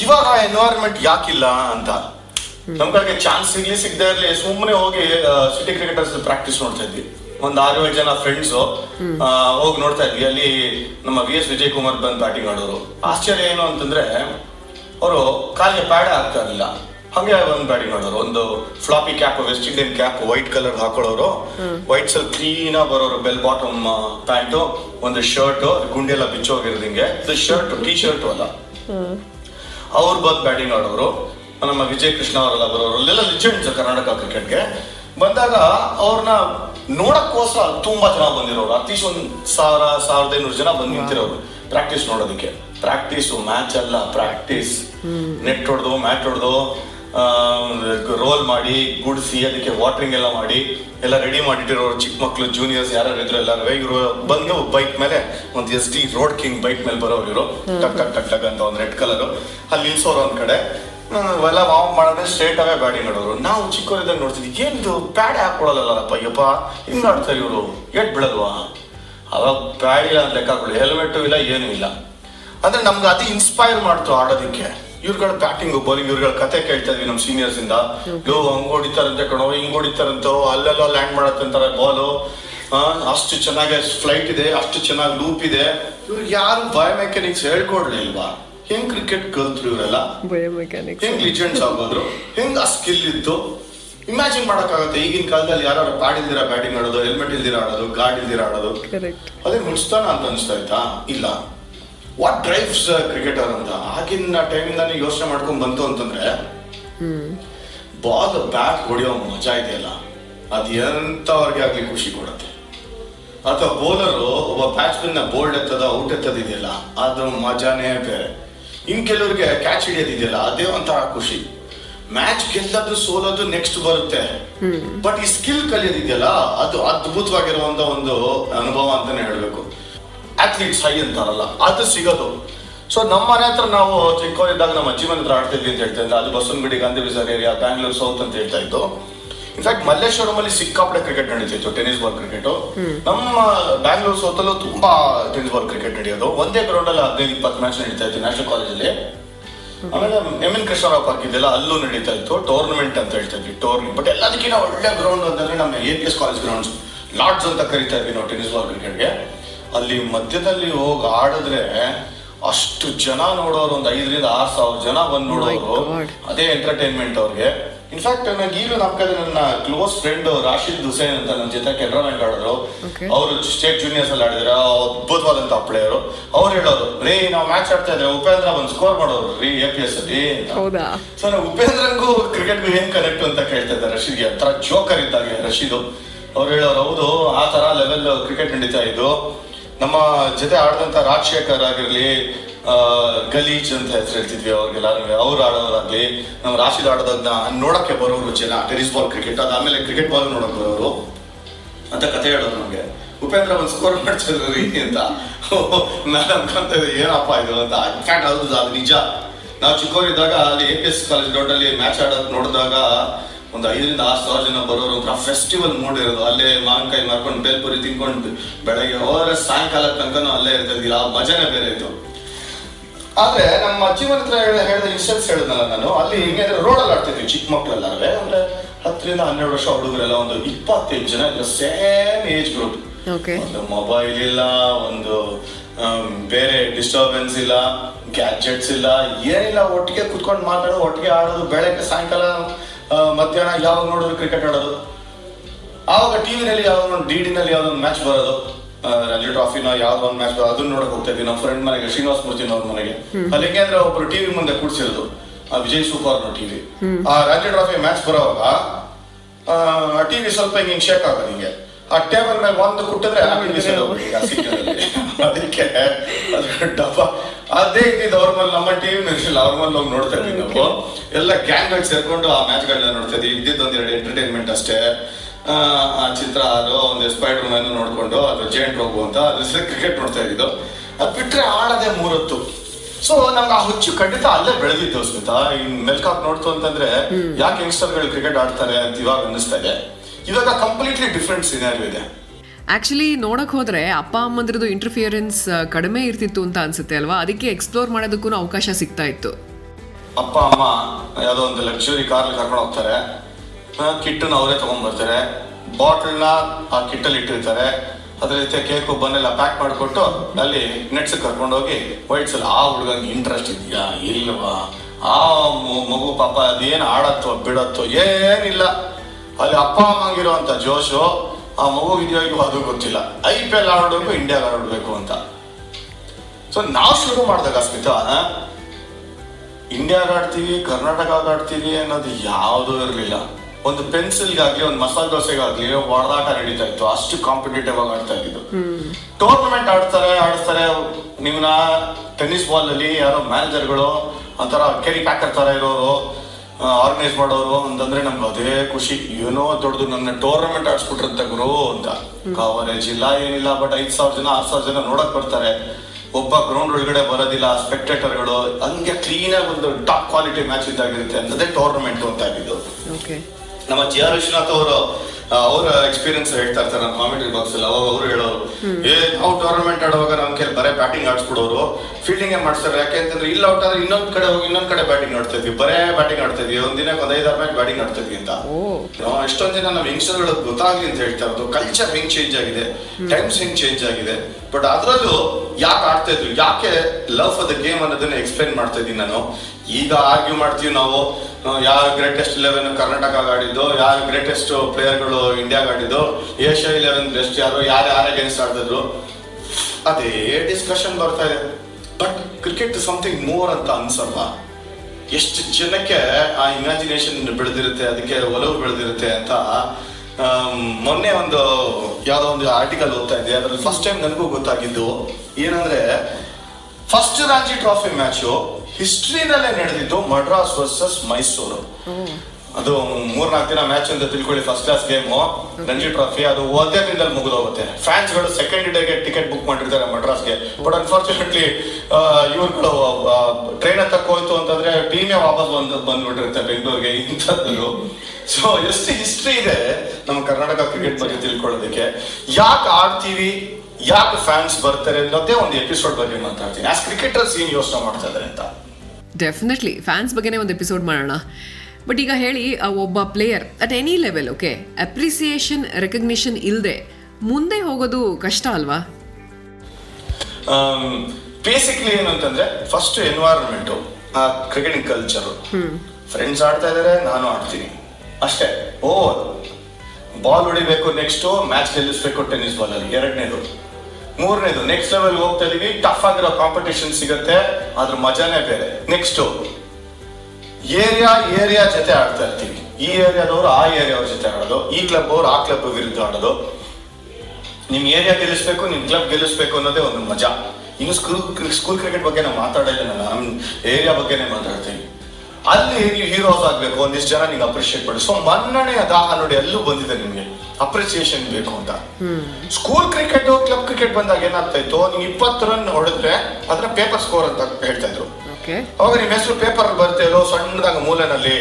ಇವಾಗ ಎನ್ವೈರನ್ಮೆಂಟ್ ಯಾಕಿಲ್ಲ ಅಂತ. ನಮ್ ಕಡೆಗೆ ಚಾನ್ಸ್ ಸಿಗ್ಲಿ ಸಿಗದೆ ಇರಲಿ ಸುಮ್ಮನೆ ಹೋಗಿ ಸಿಟಿ ಕ್ರಿಕೆಟರ್ಸ್ ಪ್ರಾಕ್ಟೀಸ್ ನೋಡ್ತಾ ಇದ್ವಿ. ಒಂದ್ ಆರು ಏಳು ಜನ ಫ್ರೆಂಡ್ಸ್ ಹೋಗಿ ನೋಡ್ತಾ ಇದ್ವಿ. ಅಲ್ಲಿ ನಮ್ಮ ವಿ ಎಸ್ ವಿಜಯ್ ಕುಮಾರ್ ಬಂದು ಬ್ಯಾಟಿಂಗ್ ಆಡೋರು. ಆಶ್ಚರ್ಯ ಏನು ಅಂತಂದ್ರೆ ಅವರು ಕಾಲಿಗೆ ಪ್ಯಾಡ ಆಗ್ತಾ ಇರಲಿಲ್ಲ. ಹಂಗೆ ಒಂದು ಬ್ಯಾಟಿಂಗ್ ಮಾಡೋರು ಒಂದು floppy cap West Indian cap white colour ಹಾಕೊಳ್ಳೋರು. White ಸ್ವಲ್ಪ ಕ್ಲೀನ್ ಬರೋರು ಬೆಲ್ ಬಾಟಮ್ ಪ್ಯಾಂಟು ಒಂದು ಶರ್ಟ್ ಗುಂಡಿ ಎಲ್ಲ ಬಿಚ್ಚೋಗಿರೋದಿಂಗೆ ಶರ್ಟ್ ಟಿ ಶರ್ಟ್ ಅಲ್ಲ. ಅವ್ರು ಬಂದು ಬ್ಯಾಟಿಂಗ್ ಆಡೋರು ನಮ್ಮ ವಿಜಯ್ ಕೃಷ್ಣ ಅವರೆಲ್ಲ ಬರೋರು. ಅಲ್ಲೆಲ್ಲ ಲಿಜೆಂಡ್ಸ್ ಕರ್ನಾಟಕ ಕ್ರಿಕೆಟ್ಗೆ ಬಂದಾಗ ಅವ್ರನ್ನ ನೋಡಕ್ಕೋಸ್ಕರ ತುಂಬಾ ಜನ ಬಂದಿರೋರು. ಅಟ್ಲೀಸ್ಟ್ ಒಂದ್ ಸಾವಿರ ಸಾವಿರದ ಐನೂರು ಜನ ಬಂದು ನಿಂತಿರೋರು. ಪ್ರಾಕ್ಟೀಸ್ ನೋಡೋದಕ್ಕೆ. ಪ್ರಾಕ್ಟೀಸ್ ಮ್ಯಾಚ್ ಅಲ್ಲ ಪ್ರಾಕ್ಟೀಸ್ ನೆಟ್ ಹೊಡೆದು ಮ್ಯಾಟ್ ಹೊಡೆದು. ರೋಲ್ ಮಾಡಿ ಗುಡಿಸಿ ಅದಕ್ಕೆ ವಾಟ್ರಿಂಗ್ ಎಲ್ಲ ಮಾಡಿ ಎಲ್ಲ ರೆಡಿ ಮಾಡಿಟ್ಟಿರೋರು ಚಿಕ್ಕ ಮಕ್ಕಳು ಜೂನಿಯರ್ಸ್ ಯಾರು ಇದ್ರು ಎಲ್ಲರೂ ಇವರು ಬಂದು ಬೈಕ್ ಮೇಲೆ ಒಂದು S D road king bike ಮೇಲೆ ಬರೋರು ಇವರು. ಟಕ್ ಟಕ್ ಟಕ್ ಟಕ್ ಅಂತ ಒಂದು ರೆಡ್ ಕಲರ್ ಅಲ್ಲಿ ನಿಲ್ಸೋರು ಒಂದ್ ಕಡೆ. ಎಲ್ಲ ವಾಮ್ ಮಾಡಿದ್ರೆ ಸ್ಟ್ರೇಟ್ ಅವೇ ಬ್ಯಾಡಿ ನೋಡೋರು ನಾವು ಚಿಕ್ಕವರಿದ್ದಾಗ ನೋಡ್ತಿದ್ವಿ ಏನಿದು ಪ್ಯಾಡ್ ಹಾಕೊಳಲ್ಲಪ್ಪ ಅಯ್ಯಪ್ಪ ಹಿಂಗ್ ಆಡ್ತಾರೆ ಇವರು. ಎಟ್ ಬಿಡಲ್ವಾ? ಅವಾಗ ಪ್ಯಾಡ್ ಇಲ್ಲ ಅಂತ ಲೆಕ್ಕ ಹೆಲ್ಮೆಟ್ ಇಲ್ಲ ಏನೂ ಇಲ್ಲ. ಅಂದ್ರೆ ನಮ್ಗೆ ಅದು ಇನ್ಸ್ಪೈರ್ ಮಾಡ್ತು ಆಡೋದಕ್ಕೆ. ಇವ್ರುಗಳ ಬ್ಯಾಟಿಂಗ್ ಬೌಲಿಂಗ್ ಇವ್ರುಗಳ ಕತೆ ಕೇಳ್ತಾ ಇದ್ವಿ ನಮ್ಮ ಸೀನಿಯರ್ಸ್ ಇಂದ. ಲೋ ಹಂಗ್ ಹೊಡಿತಾರಂತೆ ಕಣೋ ಹಿಂಗ್ ಹೊಡಿತಾರಂತೋ ಅಲ್ಲೆಲ್ಲ ಲ್ಯಾಂಡ್ ಮಾಡತ್ತಂತಾರೆ ಬಾಲು ಅಷ್ಟು ಚೆನ್ನಾಗಿ ಫ್ಲೈಟ್ ಇದೆ ಅಷ್ಟು ಚೆನ್ನಾಗಿ ಲೂಪ್ ಇದೆ. ಇವ್ರಿಗೆ ಯಾರು ಬಯೋಮೆಕ್ಯಾನಿಕ್ಸ್ ಹೇಳ್ಕೊಡ್ಲಿಲ್ವಾ ಹೆಂಗ್ ಕ್ರಿಕೆಟ್ ಕಲ್ತ್ರು ಇವರೆಲ್ಲ? ಹೆಂಗ್ ಲಿಜೆಂಡ್ಸ್ ಆಗೋದ್ರು ಹೆಂಗ್ ಆ ಸ್ಕಿಲ್ ಇತ್ತು? ಇಮ್ಯಾಜಿನ್ ಮಾಡಕ್ಕಾಗತ್ತೆ ಈಗಿನ ಕಾಲದಲ್ಲಿ ಯಾರು ಪ್ಯಾಡ್ ಇಲ್ದಿರ ಬ್ಯಾಟಿಂಗ್ ಆಡೋದು ಹೆಲ್ಮೆಟ್ ಇಲ್ದಿರ ಆಡೋದು ಗಾರ್ಡ್ ಇಲ್ದಿರ ಆಡೋದು. ಅದೇ ಮುಟ್ಸ್ತಾನ ಅಂತ ಅನಿಸ್ತಾ ಇಲ್ಲ. ವಾಟ್ ಡ್ರೈವ್ಸ್ ಕ್ರಿಕೆಟರ್ ಅಂತ ಆಗಿನ ಟೈಮಿಂದಾನೇ ಯೋಚನೆ ಮಾಡ್ಕೊಂಡ್ ಬಂತು ಅಂತಂದ್ರೆ ಬಾಲ್ ಬ್ಯಾಟ್ ಹೊಡೆಯೋ ಮಜಾ ಇದೆಯಲ್ಲ? ಅದು ಎಂತವ್ರಿಗೆ ಆಗ್ಲಿ ಖುಷಿ ಕೊಡುತ್ತೆ. ಅಥವಾ ಬೌಲರು ಒಬ್ಬ ಬ್ಯಾಟ್ಸ್ಮನ್ ಬೋಲ್ಡ್ ಎತ್ತದ ಔಟ್ ಎತ್ತದಿದೆಯಲ್ಲ ಅದು ಮಜಾನೇ ಬೇರೆ. ಇನ್ ಕೆಲವ್ರಿಗೆ ಕ್ಯಾಚ್ ಹಿಡಿಯೋದಿದೆಯಲ್ಲ ಅದೇ ಒಂಥರ ಖುಷಿ. ಮ್ಯಾಚ್ ಗೆಲ್ಲದು ಸೋಲೋದು ನೆಕ್ಸ್ಟ್ ಬರುತ್ತೆ. ಬಟ್ ಈ ಸ್ಕಿಲ್ ಕಲಿಯೋದಿದೆಯಲ್ಲ ಅದು ಅದ್ಭುತವಾಗಿರುವಂತ ಒಂದು ಅನುಭವ ಅಂತಾನೆ ಹೇಳ್ಬೇಕು. ಅಥ್ಲೀಟ್ಸ್ ಹೈ ಅಂತಾರಲ್ಲ, ಅದು ಸಿಗೋದು. ಸೊ ನಮ್ಮ ಮನೆ ಹತ್ರ ನಾವು ಚಿಕ್ಕವರಿದ್ದಾಗ ನಮ್ಮ ಅಜ್ಜಿ ಮನೆ ಹತ್ರ ಆಡ್ತಿದ್ವಿ ಅಂತ ಹೇಳ್ತಾ ಅದು ಬಸವನಗುಡಿ ಗಾಂಧಿ ಬಿಸರ್ ಏರಿಯಾ ಬ್ಯಾಂಗ್ಳೂರ್ ಸೌತ್ ಅಂತ ಹೇಳ್ತಾ ಇತ್ತು ಇನ್ಫ್ಯಾಕ್ಟ್ ಮಲ್ಲೇಶ್ವರಂ ಅಲ್ಲಿ ಸಿಕ್ಕಾಪಡೆ ಕ್ರಿಕೆಟ್ ನಡೀತಿತ್ತು ಟೆನಿಸ್ ಬಾಲ್ ಕ್ರಿಕೆಟ್ ನಮ್ಮ ಬ್ಯಾಂಗ್ಳೂರ್ ಸೌತ್ ತುಂಬಾ ಟೆನಿಸ್ ಬಾಲ್ ಕ್ರಿಕೆಟ್ ನಡೆಯೋದು. ಒಂದೇ ಗ್ರೌಂಡ್ ಅಲ್ಲಿ ಹದಿನೈದು, ಇಪ್ಪತ್ತು ಮ್ಯಾಚ್ ನಡೀತಾ ಇತ್ತು ನ್ಯಾಷನಲ್ ಕಾಲೇಜಲ್ಲಿ ಆಮೇಲೆ ಎಂ ಎನ್ ಕೃಷ್ಣರಾವ್ ಪಾರ್ಕ್ ಇದೆಲ್ಲ ಅಲ್ಲೂ ನಡೀತಾ ಇತ್ತು. ಟೂರ್ನಮೆಂಟ್ ಅಂತ ಹೇಳ್ತಾ ಇದ್ವಿ ಟೂರ್ನಿ ಬಟ್ ಎಲ್ಲದಕ್ಕಿಂತ ಒಳ್ಳೆ ಗ್ರೌಂಡ್ ಅಂತಂದ್ರೆ ನಮ್ಮ A P S college grounds Lord's ಅಂತ ಕರಿತಾ ಇದ್ವಿ ನಾವು ಟೆನಿಸ್ ಬಾಲ್ ಕ್ರಿಕೆಟ್ಗೆ ಅಲ್ಲಿ ಮಧ್ಯದಲ್ಲಿ ಹೋಗಿ ಆಡಿದ್ರೆ ಅಷ್ಟು ಜನ ನೋಡೋರು ಒಂದು ಐದರಿಂದ ಆರು ಸಾವಿರ ಜನ ಬಂದು ನೋಡೋರು. ಅದೇ ಎಂಟರ್ಟೈನ್ಮೆಂಟ್ ಅವ್ರಿಗೆ. ಇನ್ಫ್ಯಾಕ್ಟ್ ನನಗೆ ಈಗಲೂ ನಮ್ಮ ಕಡೆ ನನ್ನ ಕ್ಲೋಸ್ ಫ್ರೆಂಡ್ ರಾಶಿದ್ ಹುಸೇನ್ ಅಂತ ನನ್ನ ಜೊತೆ ಕೆನರಾ ಬ್ಯಾಂಕ್ ಆಡಿದ್ರು. ಅವರು ಸ್ಟೇಟ್ ಜೂನಿಯರ್ಸ್ ಅಲ್ಲಿ ಆಡಿದ್ರು. ಅದ್ಭುತವಾದಂತಹ ಪ್ಲೇಯರು ಅವ್ರು ಹೇಳೋರು ರೇ ನಾವು ಮ್ಯಾಚ್ ಆಡ್ತಾ ಇದ್ರೆ ಉಪೇಂದ್ರ ಬಂದು ಸ್ಕೋರ್ ಮಾಡೋರು ರೀ ಎ ಪಿ ಎಸ್ ಅಲ್ಲಿ ಸೊ ನಾವು ಉಪೇಂದ್ರಂಗೂ ಕ್ರಿಕೆಟ್ಗೂ ಏನ್ ಕನೆಕ್ಟ್ ಅಂತ ಕೇಳ್ತಾ ಇದ್ದಾರೆ. ರಶೀದ್ಗೆ ಒಂಥರ ಜೋಕರ್ ಇದ್ದಾಗೆ ರಶೀದ್. ಅವ್ರು ಹೇಳೋರು ಹೌದು ಆ ತರ ಲೆವೆಲ್ ಕ್ರಿಕೆಟ್ ನಡೀತಾ ಇದ್ದು. ನಮ್ಮ ಜೊತೆ ಆಡಿದಂಥ ರಾಜಶೇಖರ್ ಆಗಿರಲಿ ಗಲೀಜ್ ಅಂತ ಹೆಸರು ಹೇಳ್ತಿದ್ವಿ ಅವ್ರಿಗೆಲ್ಲ ಅವ್ರು ಆಡೋರಾಗ್ಲಿ ನಮ್ಮ ರಾಶಿದ್ ಆಡೋದನ್ನ ನೋಡಕ್ಕೆ ಬರೋರು ಜನ ಟೆನಿಸ್ ಬಾಲ್ ಕ್ರಿಕೆಟ್ ಅದಾದ್ಮೇಲೆ ಕ್ರಿಕೆಟ್ ಬಾಲ್ ನೋಡೋಕೆ ಬರೋರು. ಅಂತ ಕತೆ ಹೇಳೋದು ನಮಗೆ. ಉಪೇಂದ್ರ ಒಂದು ಸ್ಕೋರ್ ಮಾಡ್ತಿದ್ರು ರೀ ಅಂತ. ನಾನು ಅನ್ಕೊಂತ ಏನಪ್ಪ ಇದು ಅಂತ. ಇನ್ಫ್ಯಾಕ್ಟ್ ಅದು ಅದು ನಿಜ. ನಾವು ಚಿಕ್ಕವರಿದ್ದಾಗ ಅಲ್ಲಿ ಎ ಪಿ ಎಸ್ ಕಾಲೇಜ್ ಗ್ರೌಂಡಲ್ಲಿ ಮ್ಯಾಚ್ ಆಡೋದು ನೋಡಿದಾಗ ಒಂದು ಐದರಿಂದ ಆರು ಸಾವಿರ ಜನ ಬರೋರು ಒಂಥರ ಫೆಸ್ಟಿವಲ್ ಮೂಡ್ ಇರೋದು. ಅಲ್ಲೇ ಮಾವಿನಕಾಯಿ ಮಾರ್ಕೊಂಡು ಬೇಲ್ಪುರಿ ತಿನ್ಕೊಂಡು ಬೆಳಗ್ಗೆ ಹೋದ್ರೆ ಸಾಯಂಕಾಲ ತನಕನೂ ಅಲ್ಲೇ ಇರ್ತಿದ್ದಿಲ್ಲ ಆ ಮಜಾನೇ ಬೇರೆ ಇತ್ತು. ಆದ್ರೆ ನಮ್ಮ ಅಜ್ಜಿ ಮನೆ ಹತ್ರ ಹೇಳಿದ ಇನ್ಸ್ಟೆನ್ಸ್ ಹೇಳಿದ್ನಲ್ಲ ನಾನು ಅಲ್ಲಿ ಹಿಂಗೆ ರೋಡಲ್ಲಿ ಆಡ್ತಿದ್ವಿ ಚಿಕ್ಕ ಮಕ್ಕಳೆಲ್ಲಾರೇ ಅಂದ್ರೆ ಹತ್ತರಿಂದ ಹನ್ನೆರಡು ವರ್ಷ ಹುಡುಗರೆಲ್ಲ ಒಂದು ಇಪ್ಪತ್ತೈದು ಜನ ಇಲ್ಲ ಸೇಮ್ ಏಜ್ ಗ್ರೂಪ್ ಒಂದು ಮೊಬೈಲ್ ಇಲ್ಲ ಒಂದು ಬೇರೆ ಡಿಸ್ಟರ್ಬೆನ್ಸ್ ಇಲ್ಲ ಗ್ಯಾಜೆಟ್ಸ್ ಇಲ್ಲ ಏನಿಲ್ಲ ಒಟ್ಟಿಗೆ ಕುತ್ಕೊಂಡು ಮಾತಾಡೋದು ಒಟ್ಟಿಗೆ ಆಡೋದು ಬೆಳಗ್ಗೆ ಸಾಯಂಕಾಲ ಮಧ್ಯಾಹ್ನ ಯಾವಾಗ ನೋಡಿದ್ರು ಕ್ರಿಕೆಟ್ ಆಡೋದು? ಆವಾಗ ಟಿವಿನಲ್ಲಿ ಯಾವ್ದೋ ಒಂದು ಡಿ ಡಿನಲ್ಲಿ ಯಾವ್ದೋ ಒಂದು ಮ್ಯಾಚ್ ಬರೋದು. ರಂಜಿ ಟ್ರಾಫಿನ ಯಾವ್ದೋ ಒಂದು ಮ್ಯಾಚ್ ಅದನ್ನ ನೋಡಕ್ ಹೋಗ್ತಾ ಇದ್ವಿ. ನಮ್ಮ ಫ್ರೆಂಡ್ ಮನೆಗೆ ಶ್ರೀನಿವಾಸ ಮೂರ್ತಿ ಅವ್ರ ಮನೆಗೆ. ಅಲ್ಲಿ ಹೆಂಗೆ ಅಂದ್ರೆ ಒಬ್ರು ಟಿವಿ ಮುಂದೆ ಕೂಡ್ಸಿರೋದು. ಆ ವಿಜಯ್ ಸೂಪರ್ ಟಿವಿ ಆ ರಂಜಿ ಟ್ರಾಫಿ ಮ್ಯಾಚ್ ಬರೋವಾಗ ಆ ಟಿವಿ ಸ್ವಲ್ಪ ಹಿಂಗೆ ಶೇಕ್ ಆಗೋದು ಹಿಂಗೆ. ಆ ಟೇಬಲ್ ಮೇಲೆ ಒಂದು ಕುಟ್ಟಿದ್ರೆ ಆ ಅಲ್ಲಿ. (laughs) ಅದಕ್ಕೆ ಡಬ್ಬ ಅದೇ ಇದ್ದಿದ್ದು ಅವ್ರ ಮೇಲೆ ನಮ್ಮ ಟಿವಿ ಇರಲಿಲ್ಲ ಅವ್ರ ಮೇಲೆ ಹೋಗಿ ನೋಡ್ತಾ ಇದ್ವಿ ನಾವು. ಎಲ್ಲ ಗ್ಯಾಂಗ್ ಆಗಿ ಸೇರ್ಕೊಂಡು ಆ ಮ್ಯಾಚ್ಗಳನ್ನ ನೋಡ್ತಾ ಇದ್ವಿ. ಇದ್ದಿದ್ದು ಎರಡು ಎಂಟರ್ಟೈನ್ಮೆಂಟ್ ಅಷ್ಟೇ. ಆ, ಆ ಚಿತ್ರ ಅದು ಒಂದು ಸ್ಪೈಡರ್ ಮ್ಯಾನ್ ನೋಡ್ಕೊಂಡು ಅದು ಜೇಂಟ್ ಹೋಗು ಅಂತ ಅದ್ರ ಕ್ರಿಕೆಟ್ ನೋಡ್ತಾ ಇದ್ದಿದ್ದು. ಅದ್ ಬಿಟ್ರೆ ಆಡದೆ ಮೂರತ್ತು. ಸೊ ನಮ್ಗೆ ಆ ಹುಚ್ಚು ಖಂಡಿತ ಅಲ್ಲೇ ಬೆಳೆದಿದ್ದು ಸ್ಮಿತಾ. ಇನ್ ಮೆಲ್ಕಾಕ್ ನೋಡ್ತು ಅಂತಂದ್ರೆ ಯಾಕೆ ಯಂಗ್ಸ್ಟರ್ಗಳು ಕ್ರಿಕೆಟ್ ಆಡ್ತಾರೆ ಅಂತ ಇವಾಗ ಅನ್ನಿಸ್ತಾ ಇದೆ. ಇವಾಗ ಕಂಪ್ಲೀಟ್ಲಿ ಡಿಫ್ರೆಂಟ್ ಸಿನಾರಿಯೋ ಇದೆ. ಆಕ್ಚುಲಿ ನೋಡಕ್ ಹೋದರೆ ಅಪ್ಪ ಅಮ್ಮಂದ್ರದ್ದು ಇಂಟರ್ಫಿಯರೆನ್ಸ್ ಕಡಿಮೆ ಇರ್ತಿತ್ತು ಅಂತ ಅನ್ಸುತ್ತೆ ಅಲ್ವಾ? ಅದಕ್ಕೆ ಎಕ್ಸ್ಪ್ಲೋರ್ ಮಾಡೋದಕ್ಕೂ ಅವಕಾಶ ಸಿಗ್ತಾ ಇತ್ತು. ಅಪ್ಪ, ಅಮ್ಮ, ಯಾವುದೋ ಒಂದು ಲಕ್ಸುರಿ ಕಾರ್ ಕರ್ಕೊಂಡು ಹೋಗ್ತಾರೆ. ಕಿಟ್ಟನ್ನ ಅವರೇ ತಗೊಂಡ್ಬರ್ತಾರೆ. ಬಾಟಲ್ನ ಆ ಕಿಟ್ಟಲ್ಲಿ ಇಟ್ಟಿರ್ತಾರೆ. ಅದ್ರ ಜೊತೆ ಕೇಕು ಬನ್ನೆಲ್ಲ ಪ್ಯಾಕ್ ಮಾಡಿಕೊಟ್ಟು ಅಲ್ಲಿ ನೆಟ್ಸ್ ಕರ್ಕೊಂಡೋಗಿ ವೈಟ್ಸ್ ಅಲ್ಲಿ ಆ ಹುಡುಗಂಗೆ ಇಂಟ್ರೆಸ್ಟ್ ಇದೆಯಾ? ಇಲ್ವಾ? ಆ ಮಗು ಪಾಪ ಅದೇನು ಆಡತ್ತೋ, ಬಿಡತ್ತೋ, ಏನಿಲ್ಲ. ಅಲ್ಲಿ ಅಪ್ಪ ಅಮ್ಮಂಗಿರುವಂಥ ಜೋಶು ಆ ಮಗು ಇದೆಯೋ ಇಲ್ವೋ ಅದು ಗೊತ್ತಿಲ್ಲ. ಐ ಪಿ ಎಲ್ ಆಡಬೇಕು ಇಂಡಿಯಾಗೆ ಆಡಬೇಕು ಅಂತ. ಸೊ ನಾವು ಶುರು ಮಾಡಿದಾಗ ಸ್ಮಿತಾ ಇಂಡಿಯಾಗ ಆಡ್ತೀವಿ ಕರ್ನಾಟಕ ಆಡ್ತೀವಿ ಅನ್ನೋದು ಯಾವುದೂ ಇರಲಿಲ್ಲ. ಒಂದು ಪೆನ್ಸಿಲ್ಗಾಗ್ಲಿ ಒಂದು ಮಸಾಲೆ ದೋಸೆಗಾಗ್ಲಿ ಹೊಡೆದಾಟ ನಡೀತಾ ಇತ್ತು. ಅಷ್ಟು ಕಾಂಪಿಟೇಟಿವ್ ಆಗಿ ಆಡ್ತಾ ಇದ್ದು ಟೂರ್ನಮೆಂಟ್ ಆಡ್ತಾರೆ ಆಡಿಸ್ತಾರೆ ನಿಮ್ನ ಟೆನ್ನಿಸ್ ಬಾಲ್ ಅಲ್ಲಿ ಯಾರೋ ಮ್ಯಾನೇಜರ್ಗಳು ಒಂಥರ ಕೆರಿ ಪ್ಯಾಕರ್ ತರ ಇರೋರು. ಆರ್ಗನೈಸ್ ಮಾಡೋರು ಅಂತಂದ್ರೆ ನಮ್ಗೆ ಅದೇ ಖುಷಿ. ಏನೋ ದೊಡ್ಡದು ನನ್ನ ಟೂರ್ನಮೆಂಟ್ ಆಡ್ಸ್ಬಿಟ್ರಂತ ಗುರು ಅಂತ. ಕವರೇಜ್ ಇಲ್ಲ ಏನಿಲ್ಲ ಬಟ್ ಐದ್ ಸಾವಿರ ಜನ ಆರ್ ಸಾವಿರ ಜನ ನೋಡಕ್ ಬರ್ತಾರೆ. ಒಬ್ಬ ಗ್ರೌಂಡ್ ಒಳಗಡೆ ಬರೋದಿಲ್ಲ ಸ್ಪೆಕ್ಟೇಟರ್ಗಳು ಹಂಗೆ ಕ್ಲೀನ್ ಆಗಿ ಒಂದು ಟಾಪ್ ಕ್ವಾಲಿಟಿ ಮ್ಯಾಚ್ ಇದ್ದಾಗಿರುತ್ತೆ ಅಂತದೇ ಟೂರ್ನಮೆಂಟ್ ಅಂತ ಆಗಿದ್ದು. ಓಕೆ ನಮ್ಮ ಜಿ ಆರ್ ವಿಶ್ವನಾಥ್ ಅವರು ಅವರ ಎಕ್ಸ್ಪೀರಿಯನ್ಸ್ ಹೇಳ್ತಾ ಇರ್ತಾರೆ ನಮ್ಮ ಕಾಮೆಂಟ್ರಿ ಬಾಕ್ಸ್ ಅಲ್ಲಿ. ಅವಾಗ ಅವರು ಹೇಳೋರು ಏ ನಾವು ಟೂರ್ನಮೆಂಟ್ ಆಡುವಾಗ ನಮ್ ಕೆಲ್ ಬರೇ ಬ್ಯಾಟಿಂಗ್ ಆಡಿಸ್ಬಿಡೋರು. ಫೀಲ್ಡಿಂಗ್ ಮಾಡ್ತಾರೆ ಇಲ್ಲಿ ಔಟ್ ಆದ್ರೆ ಇನ್ನೊಂದ್ ಕಡೆ ಹೋಗಿ ಇನ್ನೊಂದ್ ಕಡೆ ಬ್ಯಾಟಿಂಗ್ ಆಡ್ತಾ ಇದ್ವಿ ಬರೇ ಬ್ಯಾಟಿಂಗ್ ಆಡ್ತಾ ಇದ್ವಿ ಒಂದ್ ದಿನಕ್ಕೆ ಒಂದ್ ಐದಾರು ಮ್ಯಾಚ್ ಬ್ಯಾಟಿಂಗ್ ಆಡ್ತಾ ಇದ್ವಿ ಅಂತ ಎಷ್ಟೊಂದ್ ದಿನ ನಮ್ಮ ಯಂಗ್ಸ್ಟರ್ಗಳು ಗೊತ್ತಾಗ್ಲಿ ಅಂತ ಹೇಳ್ತಾ ಇರೋದು ಕಲ್ಚರ್ ಹೆಂಗ್ ಚೇಂಜ್ ಆಗಿದೆ ಟೈಮ್ಸ್ ಹೆಂಗ್ ಚೇಂಜ್ ಆಗಿದೆ. ಬಟ್ ಅದ್ರಲ್ಲೂ ಯಾಕೆ ಆಡ್ತಾ ಇದ್ರು ಯಾಕೆ ಲವ್ ಫಾರ್ ದ ಗೇಮ್ ಅನ್ನೋದನ್ನ ಎಕ್ಸ್ಪ್ಲೈನ್ ಮಾಡ್ತಾ ಇದ್ದೀನಿ ನಾನು. ಈಗ ಆರ್ಗ್ಯೂ ಮಾಡ್ತೀವಿ ನಾವು. ಯಾರು ಗ್ರೇಟೆಸ್ಟ್ ಇಲೆವೆನ್ ಕರ್ನಾಟಕ ಆಡಿದ್ದು, ಯಾರು ಗ್ರೇಟೆಸ್ಟ್ ಪ್ಲೇಯರ್ಗಳು ಇಂಡಿಯಾಗ ಆಡಿದ್ದು ಏಷ್ಯಾ ಇಲೆವೆನ್ ಬೆಸ್ಟ್ ಯಾರು ಯಾರು ಯಾರು ಅಗೇನ್ಸ್ಟ್ ಆಡಿದ್ರು ಅದೇ ಡಿಸ್ಕಷನ್ ಬರ್ತಾ ಇದೆ. ಬಟ್ ಕ್ರಿಕೆಟ್ ಸಮಥಿಂಗ್ ಮೋರ್ ಅಂತ ಅನ್ಸಲ್ಲ ಎಷ್ಟು ಜನಕ್ಕೆ ಆ ಇಮ್ಯಾಜಿನೇಷನ್ ಬೆಳೆದಿರುತ್ತೆ, ಅದಕ್ಕೆ ಒಲವು ಬೆಳೆದಿರುತ್ತೆ ಅಂತ ಮೊನ್ನೆ ಒಂದು ಯಾವುದೋ ಒಂದು ಆರ್ಟಿಕಲ್ ಓದ್ತಾ ಇದ್ದೆ. ಅದ್ರಲ್ಲಿ ಫಸ್ಟ್ ಟೈಮ್ ನನಗೂ ಗೊತ್ತಾಗಿದ್ದು, ಏನಂದ್ರೆ ಫಸ್ಟ್ ರಂಜಿ ಟ್ರಾಫಿ ಮ್ಯಾಚು ಹಿಸ್ಟ್ರಿನಲ್ಲೇ ನಡೆದಿದ್ದು ಮಡ್ರಾಸ್ ವರ್ಸಸ್ ಮೈಸೂರು. ಅದು ಮೂರ್ನಾಲ್ಕು ದಿನ ಮ್ಯಾಚ್ ಅಂತ ತಿಳ್ಕೊಳ್ಳಿ first class game Ranji trophy, ಅದು ಒಂದೇ ದಿನದಲ್ಲಿ ಮುಗಿದೋಗುತ್ತೆ. ಫ್ಯಾನ್ಸ್ಗಳು ಸೆಕೆಂಡ್ ಡೇಗೆ ಟಿಕೆಟ್ ಬುಕ್ ಮಾಡಿರ್ತಾರೆ ಮಡ್ರಾಸ್ಗೆ. ಬಟ್ ಅನ್ಫಾರ್ಚುನೇಟ್ಲಿ ಇವ್ರುಗಳು ಟ್ರೈನ್ ಹತ್ತಕ್ಕೆ ಹೋಯ್ತು ಅಂತಂದ್ರೆ ಟೀಮೇ ವಾಪಸ್ ಬಂದು, ಬಂದ್ಬಿಟ್ಟಿರುತ್ತೆ ಬೆಂಗಳೂರಿಗೆ ಇಂಥದ್ದು ಸೊ ಎಷ್ಟು ಹಿಸ್ಟ್ರಿ ಇದೆ ನಮ್ಮ ಕರ್ನಾಟಕ ಕ್ರಿಕೆಟ್ ಬಗ್ಗೆ ತಿಳ್ಕೊಳ್ಳೋದಕ್ಕೆ. ಯಾಕೆ ಆಡ್ತೀವಿ? ಯಾಕೆ ಫ್ಯಾನ್ಸ್ ಬರ್ತಾರೆ ಅನ್ನೋದೇ ಒಂದು ಎಪಿಸೋಡ್ ಬಗ್ಗೆ ಮಾತಾಡ್ತೀನಿ. ಆಸ್ ಕ್ರಿಕೆಟರ್ಸ್ ಏನು ಯೋಚನೆ ಮಾಡ್ತಾ ಇದಾರೆ ಅಂತ? ಡೆಫಿನೆಟ್ಲಿ ಫ್ಯಾನ್ಸ್ ಬಗ್ಗೆನೇ ಒಂದು ಎಪಿಸೋಡ್ ಮಾಡೋಣ. ಬಟ್ ಈಗ ಹೇಳಿ ಆ ಒಬ್ಬ player at any level okay appreciation recognition ಇಲ್ಲದೆ ಮುಂದೆ ಹೋಗೋದು ಕಷ್ಟ ಅಲ್ವಾ? ಬೇಸಿಕ್ಲಿ ಏನು ಅಂತಂದ್ರೆ ಫಸ್ಟ್ ಎನ್ವೈರನ್ಮೆಂಟ್ ಆ ಕ್ರಿಕೆಟಿಂಗ್ ಕಲ್ಚರ್ ಫ್ರೆಂಡ್ಸ್ ಆಡ್ತಾ ಇದಾರೆ ನಾನು ಆಡ್ತೀನಿ. ಅಷ್ಟೇ ಓ ಬಾಲ್ ಹೊಡಿಬೇಕು ನೆಕ್ಸ್ಟ್ ಮ್ಯಾಚ್ ಗೆಲ್ಲಿಸ್ಬೇಕು ಟೆನ್ನಿಸ್ ಬಾಲ್ ಅಲ್ಲಿ. ಎರಡನೇದು. ಮೂರನೇದು ನೆಕ್ಸ್ಟ್ ಲೆವೆಲ್ ಹೋಗ್ತಾ ಇದೀವಿ. ಟಫ್ ಆಗಿರೋ ಕಾಂಪಿಟೇಷನ್ ಸಿಗುತ್ತೆ ಅದ್ರ ಮಜಾನೇ ಬೇರೆ. ನೆಕ್ಸ್ಟ್ ಏರಿಯಾ ಏರಿಯಾ ಜೊತೆ ಆಡ್ತಾ ಇರ್ತೀವಿ. ಈ ಏರಿಯಾದವರು ಆ ಏರಿಯಾವ್ರ ಜೊತೆ ಆಡೋದು. ಈ ಕ್ಲಬ್ ಅವ್ರು ಆ ಕ್ಲಬ್ ವಿರುದ್ಧ ಆಡೋದು. ನಿಮ್ ಏರಿಯಾ ಗೆಲ್ಲಿಸ್ಬೇಕು, ನಿಮ್ ಕ್ಲಬ್ ಗೆಲ್ಲಿಸ್ಬೇಕು ಅನ್ನೋದೇ ಒಂದು ಮಜಾ. ಇನ್ನು ಸ್ಕೂಲ್ ಸ್ಕೂಲ್ ಕ್ರಿಕೆಟ್ ಬಗ್ಗೆ ನಾವು ಮಾತಾಡಲಿಲ್ಲ ನಾನು ನಮ್ ಏರಿಯಾ ಬಗ್ಗೆನೇ ಮಾತಾಡ್ತೀನಿ. ಅಲ್ಲಿ ನೀವು ಹೀರೋಸ್ ಆಗ್ಬೇಕು ಒಂದಿಷ್ಟು ಜನ ನಿಮ್ಗೆ ಅಪ್ರಿಷಿಯೇಟ್ ಮಾಡಿ. ಸೊ ಮನ್ನಣೆ ದಾಹ ನೋಡಿ ಎಲ್ಲೂ ಬಂದಿದೆ ನಿಮ್ಗೆ. ಅಪ್ರಿಸಿಯೇಷನ್ ಬೇಕು ಅಂತ. ಸ್ಕೂಲ್ ಕ್ರಿಕೆಟ್ ಕ್ಲಬ್ ಕ್ರಿಕೆಟ್ ಬಂದಾಗ ಏನಾಗ್ತಾ ಇತ್ತು ನೀವು ಇಪ್ಪತ್ತು ರನ್ ಹೊಡೆದ್ರೆ ಅದ್ರ ಪೇಪರ್ ಸ್ಕೋರ್ ಅಂತ ಹೇಳ್ತಾ ಇದ್ರು. ಅವಾಗ ನಿಮ್ ಹೆಸರು ಪೇಪರ್ ಬರ್ತಾ ಇರೋ ಸಣ್ಣದಾಗ ಮೂಲೆನಲ್ಲಿ.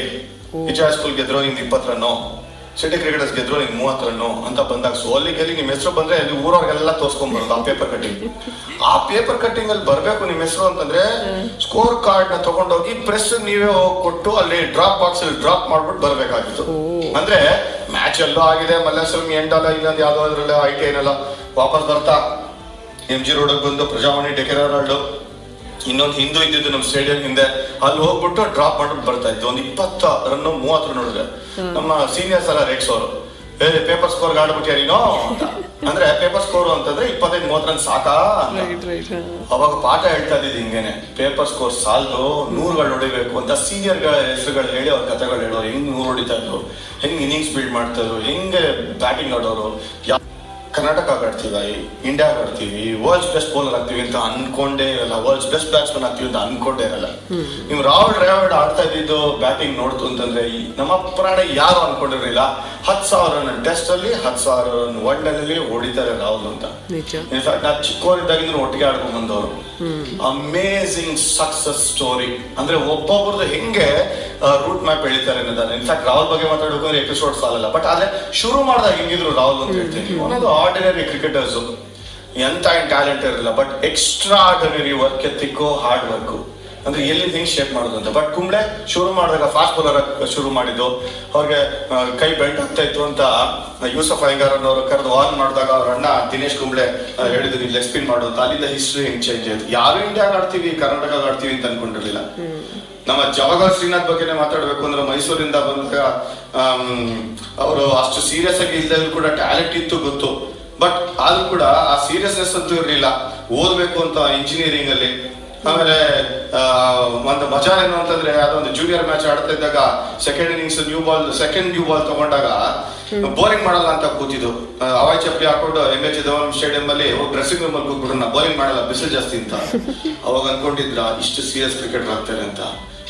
ವಿಜಯ ಸ್ಕೂಲ್ ಗೆದ್ರು ನಿಮ್ದು ಇಪ್ಪತ್ತು ರನ್ನು ಸಿಟಿ ಕ್ರಿಕೆಟರ್ಸ್ ಗೆದ್ರು ನಿಮ್ಗೆ ಮೂವತ್ತು ರನ್ನು ಅಂತ ಬಂದಾಗ ಸೊ ಅಲ್ಲಿ ಗೆಲ್ಲಿ ನಿಮ್ ಹೆಸರು ಬಂದ್ರೆ ಅಲ್ಲಿ ಊರವ್ರಿಗೆಲ್ಲ ತೋರ್ಸ್ಕೊಂಡ್ ಬರೋದು ಆ ಪೇಪರ್ ಕಟ್ಟಿಂಗ್ ಆ ಪೇಪರ್ ಕಟ್ಟಿಂಗ್ ಅಲ್ಲಿ ಬರಬೇಕು ನಿಮ್ಮ ಹೆಸರು ಅಂತಂದ್ರೆ ಸ್ಕೋರ್ ಕಾರ್ಡ್ನ ತಗೊಂಡೋಗಿ ಪ್ರೆಸ್ ನೀವೇ ಹೋಗಿ ಕೊಟ್ಟು ಅಲ್ಲಿ ಡ್ರಾಪ್ ಬಾಕ್ಸ್ ಅಲ್ಲಿ ಡ್ರಾಪ್ ಮಾಡ್ಬಿಟ್ಟು ಬರ್ಬೇಕಾಗಿತ್ತು. ಅಂದ್ರೆ ಮ್ಯಾಚ್ ಎಲ್ಲೋ ಆಗಿದೆ ಮಲ್ಲೇಶ್ವರಂ ಅಲ್ಲ ಇನ್ನೊಂದು ಯಾವ್ದೋ ಅದ್ರಲ್ಲ ಐ ಟಿ ಐನಲ್ಲ ವಾಪಸ್ ಬರ್ತಾ. ಎಂ ಜಿ ರೋಡ್ ಬಂದು ಪ್ರಜಾವಾಣಿ ಡೆಕೆರಾಲ್ಡು ಇನ್ನೊಂದು ಹಿಂದೂ ಇದ್ದಿದ್ದು ನಮ್ಮ ಸ್ಟೇಡಿಯಂ ಹಿಂದೆ. ಅಲ್ಲಿ ಹೋಗ್ಬಿಟ್ಟು ಡ್ರಾಪ್ ಮಾಡ್ಬಿಟ್ಟು ಬರ್ತಾ ಇದ್ದು ಒಂದು ಇಪ್ಪತ್ತ ರನ್ ಮೂವತ್ತು ರನ್ ನೋಡಿದ್ರೆ. ನಮ್ಮ ಸೀನಿಯರ್ಸ್ ಎಲ್ಲ ಅವರು ಏ ಪೇಪರ್ ಸ್ಕೋರ್ ಆಡ್ಬಿಟ್ಟು ನೀನು? ಅಂತ ಅಂದ್ರೆ ಪೇಪರ್ ಸ್ಕೋರ್ ಅಂತಂದ್ರೆ ಇಪ್ಪತ್ತೈದು ಮೂವತ್ತು ರನ್ ಸಾಕಾ? ಅವಾಗ ಪಾಠ ಹೇಳ್ತಾ ಇದ್ದಿದ್ದು ಹಿಂಗೇನೆ. ಪೇಪರ್ ಸ್ಕೋರ್ ಸಾಲದು ನೂರುಗಳು ನೋಡಿಬೇಕು ಅಂತ ಸೀನಿಯರ್ಗಳ ಹೆಸರುಗಳು ಹೇಳಿ ಅವ್ರ ಕಥೆಗಳು ಹೇಳೋರು. ಹೆಂಗ್ ನೂರು ಹೊಡಿತಾ ಇದ್ರು? ಹೆಂಗ್ ಇನ್ನಿಂಗ್ಸ್ ಬಿಲ್ಡ್ ಮಾಡ್ತಾ ಇದ್ರು? ಹೆಂಗೆ ಬ್ಯಾಟಿಂಗ್ ಆಡೋರು? ಕರ್ನಾಟಕ ಆಡ್ತೀವಿ ಇಂಡಿಯಾ ಆಡ್ತೀವಿ ವರ್ಲ್ಡ್ಸ್ ಬೆಸ್ಟ್ ಬೌಲರ್ ಆಗ್ತೀವಿ ಅಂತ ಅನ್ಕೊಂಡೇ ಇರಲ್ಲ. ವರ್ಲ್ಡ್ಸ್ ಬೆಸ್ಟ್ ಬ್ಯಾಟ್ಸ್ಮನ್ ಆಗ್ತೀವಿ ಅಂತ ಅನ್ಕೊಂಡೇ ಇರಲ್ಲ. ನೀವು ರಾಹುಲ್ ಡ್ರಾವಿಡ್ ಆಡ್ತಾ ಇದ್ದಿದ್ದು ಬ್ಯಾಟಿಂಗ್ ನೋಡ್ತು ಅಂತಂದ್ರೆ ನಮ್ಮ ಪ್ರಾಣ ಯಾರು ಅನ್ಕೊಂಡಿರಲಿಲ್ಲ. ಹತ್ ಸಾವಿರ ರನ್ ಟೆಸ್ಟ್ ಅಲ್ಲಿ ಹತ್ತು ಸಾವಿರ ರನ್ ಒನ್ ಅಲ್ಲಿ ಹೊಡಿತಾರೆ ರಾಹುಲ್ ಅಂತ. ಇನ್ಫ್ಯಾಕ್ಟ್ ನಾ ಚಿಕ್ಕವರಿದ್ದಾಗಿಂದ ಒಟ್ಟಿಗೆ ಆಡ್ಕೊಂಡ್ ಬಂದವರು ಅಮೇಸಿಂಗ್ ಸಕ್ಸಸ್ ಸ್ಟೋರಿ ಅಂದ್ರೆ ಒಬ್ಬೊಬ್ರದ್ದು ಹೆಂಗೆ ರೂಟ್ ಮ್ಯಾಪ್ ಎಳಿತಾರೆ ಅನ್ನೋದನ್ನ. ಇನ್ಫ್ಯಾಕ್ಟ್ ರಾಹುಲ್ ಬಗ್ಗೆ ಮಾತಾಡಬೇಕು ಅಂದ್ರೆ ಎಪಿಸೋಡ್ ಸಾಲಲ್ಲ. ಬಟ್ ಆದ್ರೆ ಶುರು ಮಾಡಿದಾಗ ಹೆಂಗಿದ್ರು ರಾಹುಲ್ ಅಂತ ಹೇಳ್ತೀನಿ. ಒಂದೊಂದು ಆರ್ಡಿನರಿ ಕ್ರಿಕೆಟರ್ಸ್ ಎಂತ ಏನ್ ಟ್ಯಾಲೆಂಟ್ ಇರಲಿಲ್ಲ ಬಟ್ ಎಕ್ಸ್ಟ್ರಾ ಆರ್ಡಿನರಿ ವರ್ಕ್ ಎತ್ತಿಕ್ಕೋ ಹಾರ್ಡ್ ವರ್ಕ್ ಅಂದ್ರೆ ಎಲ್ಲಿ ಹೆಂಗ್ ಶೇಪ್ ಮಾಡೋದು ಅಂತ. ಬಟ್ ಕುಂಬ್ಳೆ ಶುರು ಮಾಡಿದಾಗ ಫಾಸ್ಟ್ ಬೌಲರ್ ಶುರು ಮಾಡಿದ್ದು. ಅವ್ರಿಗೆ ಕೈ ಬೆಲ್ಟ್ ಆಗ್ತಾ ಇತ್ತು ಅಂತ ಯೂಸಫ್ ಅಯ್ಯಂಗಾರ್ ಅನ್ನೋರು ಕರೆದು ಆನ್ ಮಾಡಿದಾಗ ಅವ್ರ ಅಣ್ಣ ದಿನೇಶ್ ಕುಂಬ್ಳೆ ಹೇಳಿದ್ರು ನೀವು ಲೆಗ್ ಸ್ಪಿನ್ ಮಾಡೋದು ಅಲ್ಲಿಂದ ಹಿಸ್ಟ್ರಿ ಹೆಂಗ್ ಚೇಂಜ್ ಆಯ್ತು? ಯಾರು ಇಂಡಿಯಾ ಆಡ್ತೀವಿ ಕರ್ನಾಟಕ ಆಡ್ತೀವಿ ಅಂತ ಅನ್ಕೊಂಡಿರ್ಲಿಲ್ಲ. ನಮ್ಮ ಜವಾಹರ್ ಶ್ರೀನಾಥ್ ಬಗ್ಗೆನೇ ಮಾತಾಡ್ಬೇಕು ಅಂದ್ರೆ ಮೈಸೂರಿಂದ ಬಂದಾಗ ಅವರು ಅಷ್ಟು ಸೀರಿಯಸ್ ಆಗಿ ಇಲ್ಲದ್ರು ಕೂಡ ಟ್ಯಾಲೆಂಟ್ ಇತ್ತು ಗೊತ್ತು. ಬಟ್ ಆದ್ರೂ ಕೂಡ ಆ ಸೀರಿಯಸ್ನೆಸ್ ಅಂತೂ ಇರಲಿಲ್ಲ. ಓದ್ಬೇಕು ಅಂತ ಇಂಜಿನಿಯರಿಂಗ್ ಅಲ್ಲಿ. ಆಮೇಲೆ ಒಂದು ಮಜಾ ಏನು ಅಂತಂದ್ರೆ ಅದೊಂದು ಜೂನಿಯರ್ ಮ್ಯಾಚ್ ಆಡ್ತಾ ಇದ್ದಾಗ second innings new ball second new ball ತಗೊಂಡಾಗ ಬೌಲಿಂಗ್ ಮಾಡಲ್ಲ ಅಂತ ಕೂತಿದ್ದು. ಅವಾಯ್ ಚಪ್ಪಿ ಚಪ್ಪಲಿ ಹಾಕೊಂಡು ಎಂ ಎಚ್ ಧವನ್ ಸ್ಟೇಡಿಯಂ ಅಲ್ಲಿ ಡ್ರೆಸ್ಸಿಂಗ್ ರೂಮ್ ಅಲ್ಲಿ ಕೂತ್ಬಿಟ್ಟು ಬೋಲಿಂಗ್ ಬೌಲಿಂಗ್ ಮಾಡಲ್ಲ ಬಿಸಿಲು ಜಾಸ್ತಿ ಅಂತ. (laughs) ಅವಾಗ ಅನ್ಕೊಂಡಿದ್ರ ಇಷ್ಟು ಸೀರಿಯಸ್ ಕ್ರಿಕೆಟ್ ಆಗ್ತಾರೆ ಅಂತ.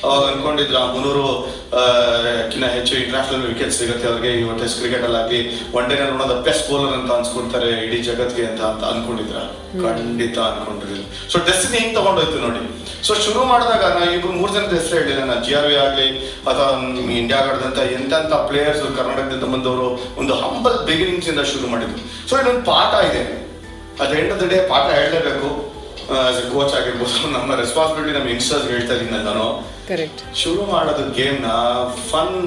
ಅವಾಗ ಆ ಮುನ್ನೂರು ಕಿನ್ನ ಹೆಚ್ಚು ಇಂಟರ್ನ್ಯಾಷನಲ್ ವಿಕೆಟ್ ಸಿಗುತ್ತೆ ಅವ್ರಿಗೆ. ಇವತ್ತು ಟೆಸ್ಟ್ ಕ್ರಿಕೆಟ್ ಅಲ್ಲಿ ಆಗ್ಲಿ one day one of the best bowler ಅಂತ ಅನ್ಸ್ಕೊಡ್ತಾರೆ ಇಡೀ ಜಗತ್ಗೆ ಅಂತ ಅಂತ ಅನ್ಕೊಂಡಿದ್ರ. ಖಂಡಿತ ಅನ್ಕೊಂಡಿರ್ಲಿಲ್ಲ. ಸೊ ಡೆಸ್ಟಿನಿ ಹೆಂಗ್ ತಗೊಂಡೋಯ್ತು ನೋಡಿ. ಸೊ ಶುರು ಮಾಡಿದಾಗ ನಾ ಇಬ್ರು ಮೂರ್ ಜನದ ಹೆಸರು ಹೇಳಿಲ್ಲ. ನಾ ಜಿ ಆರ್ ವಿ ಆಗ್ಲಿ ಅಥವಾ ಇಂಡಿಯಾ ಆಡದಂತ ಎಂತ ಪ್ಲೇಯರ್ಸ್ ಕರ್ನಾಟಕದಿಂದ ಬಂದವರು ಒಂದು ಹಂಬಲ್ ಬಿಗಿನಿಂಗ್ಸ್ ಇಂದ ಶುರು ಮಾಡಿದ್ರು. ಸೊ ಇದೊಂದು ಪಾಠ ಇದೆ. At end of the day ಪಾಠ ಹೇಳಲೇಬೇಕು. ಕೋಚ್ ಆಗಿರ್ಬೋದು (laughs) ನಮ್ಮ ರೆಸ್ಪಾನ್ಸಿಬಿಲಿಟಿ ನಮ್ಮ ಇನ್ಸ್ಟರ್ಸ್ ಹೇಳ್ತಾ ಇದ್ದೀನಿ ನಾನು. ಕರೆಕ್ಟ್ ಶುರು ಮಾಡೋದು ಗೇಮ್ನ ಫನ್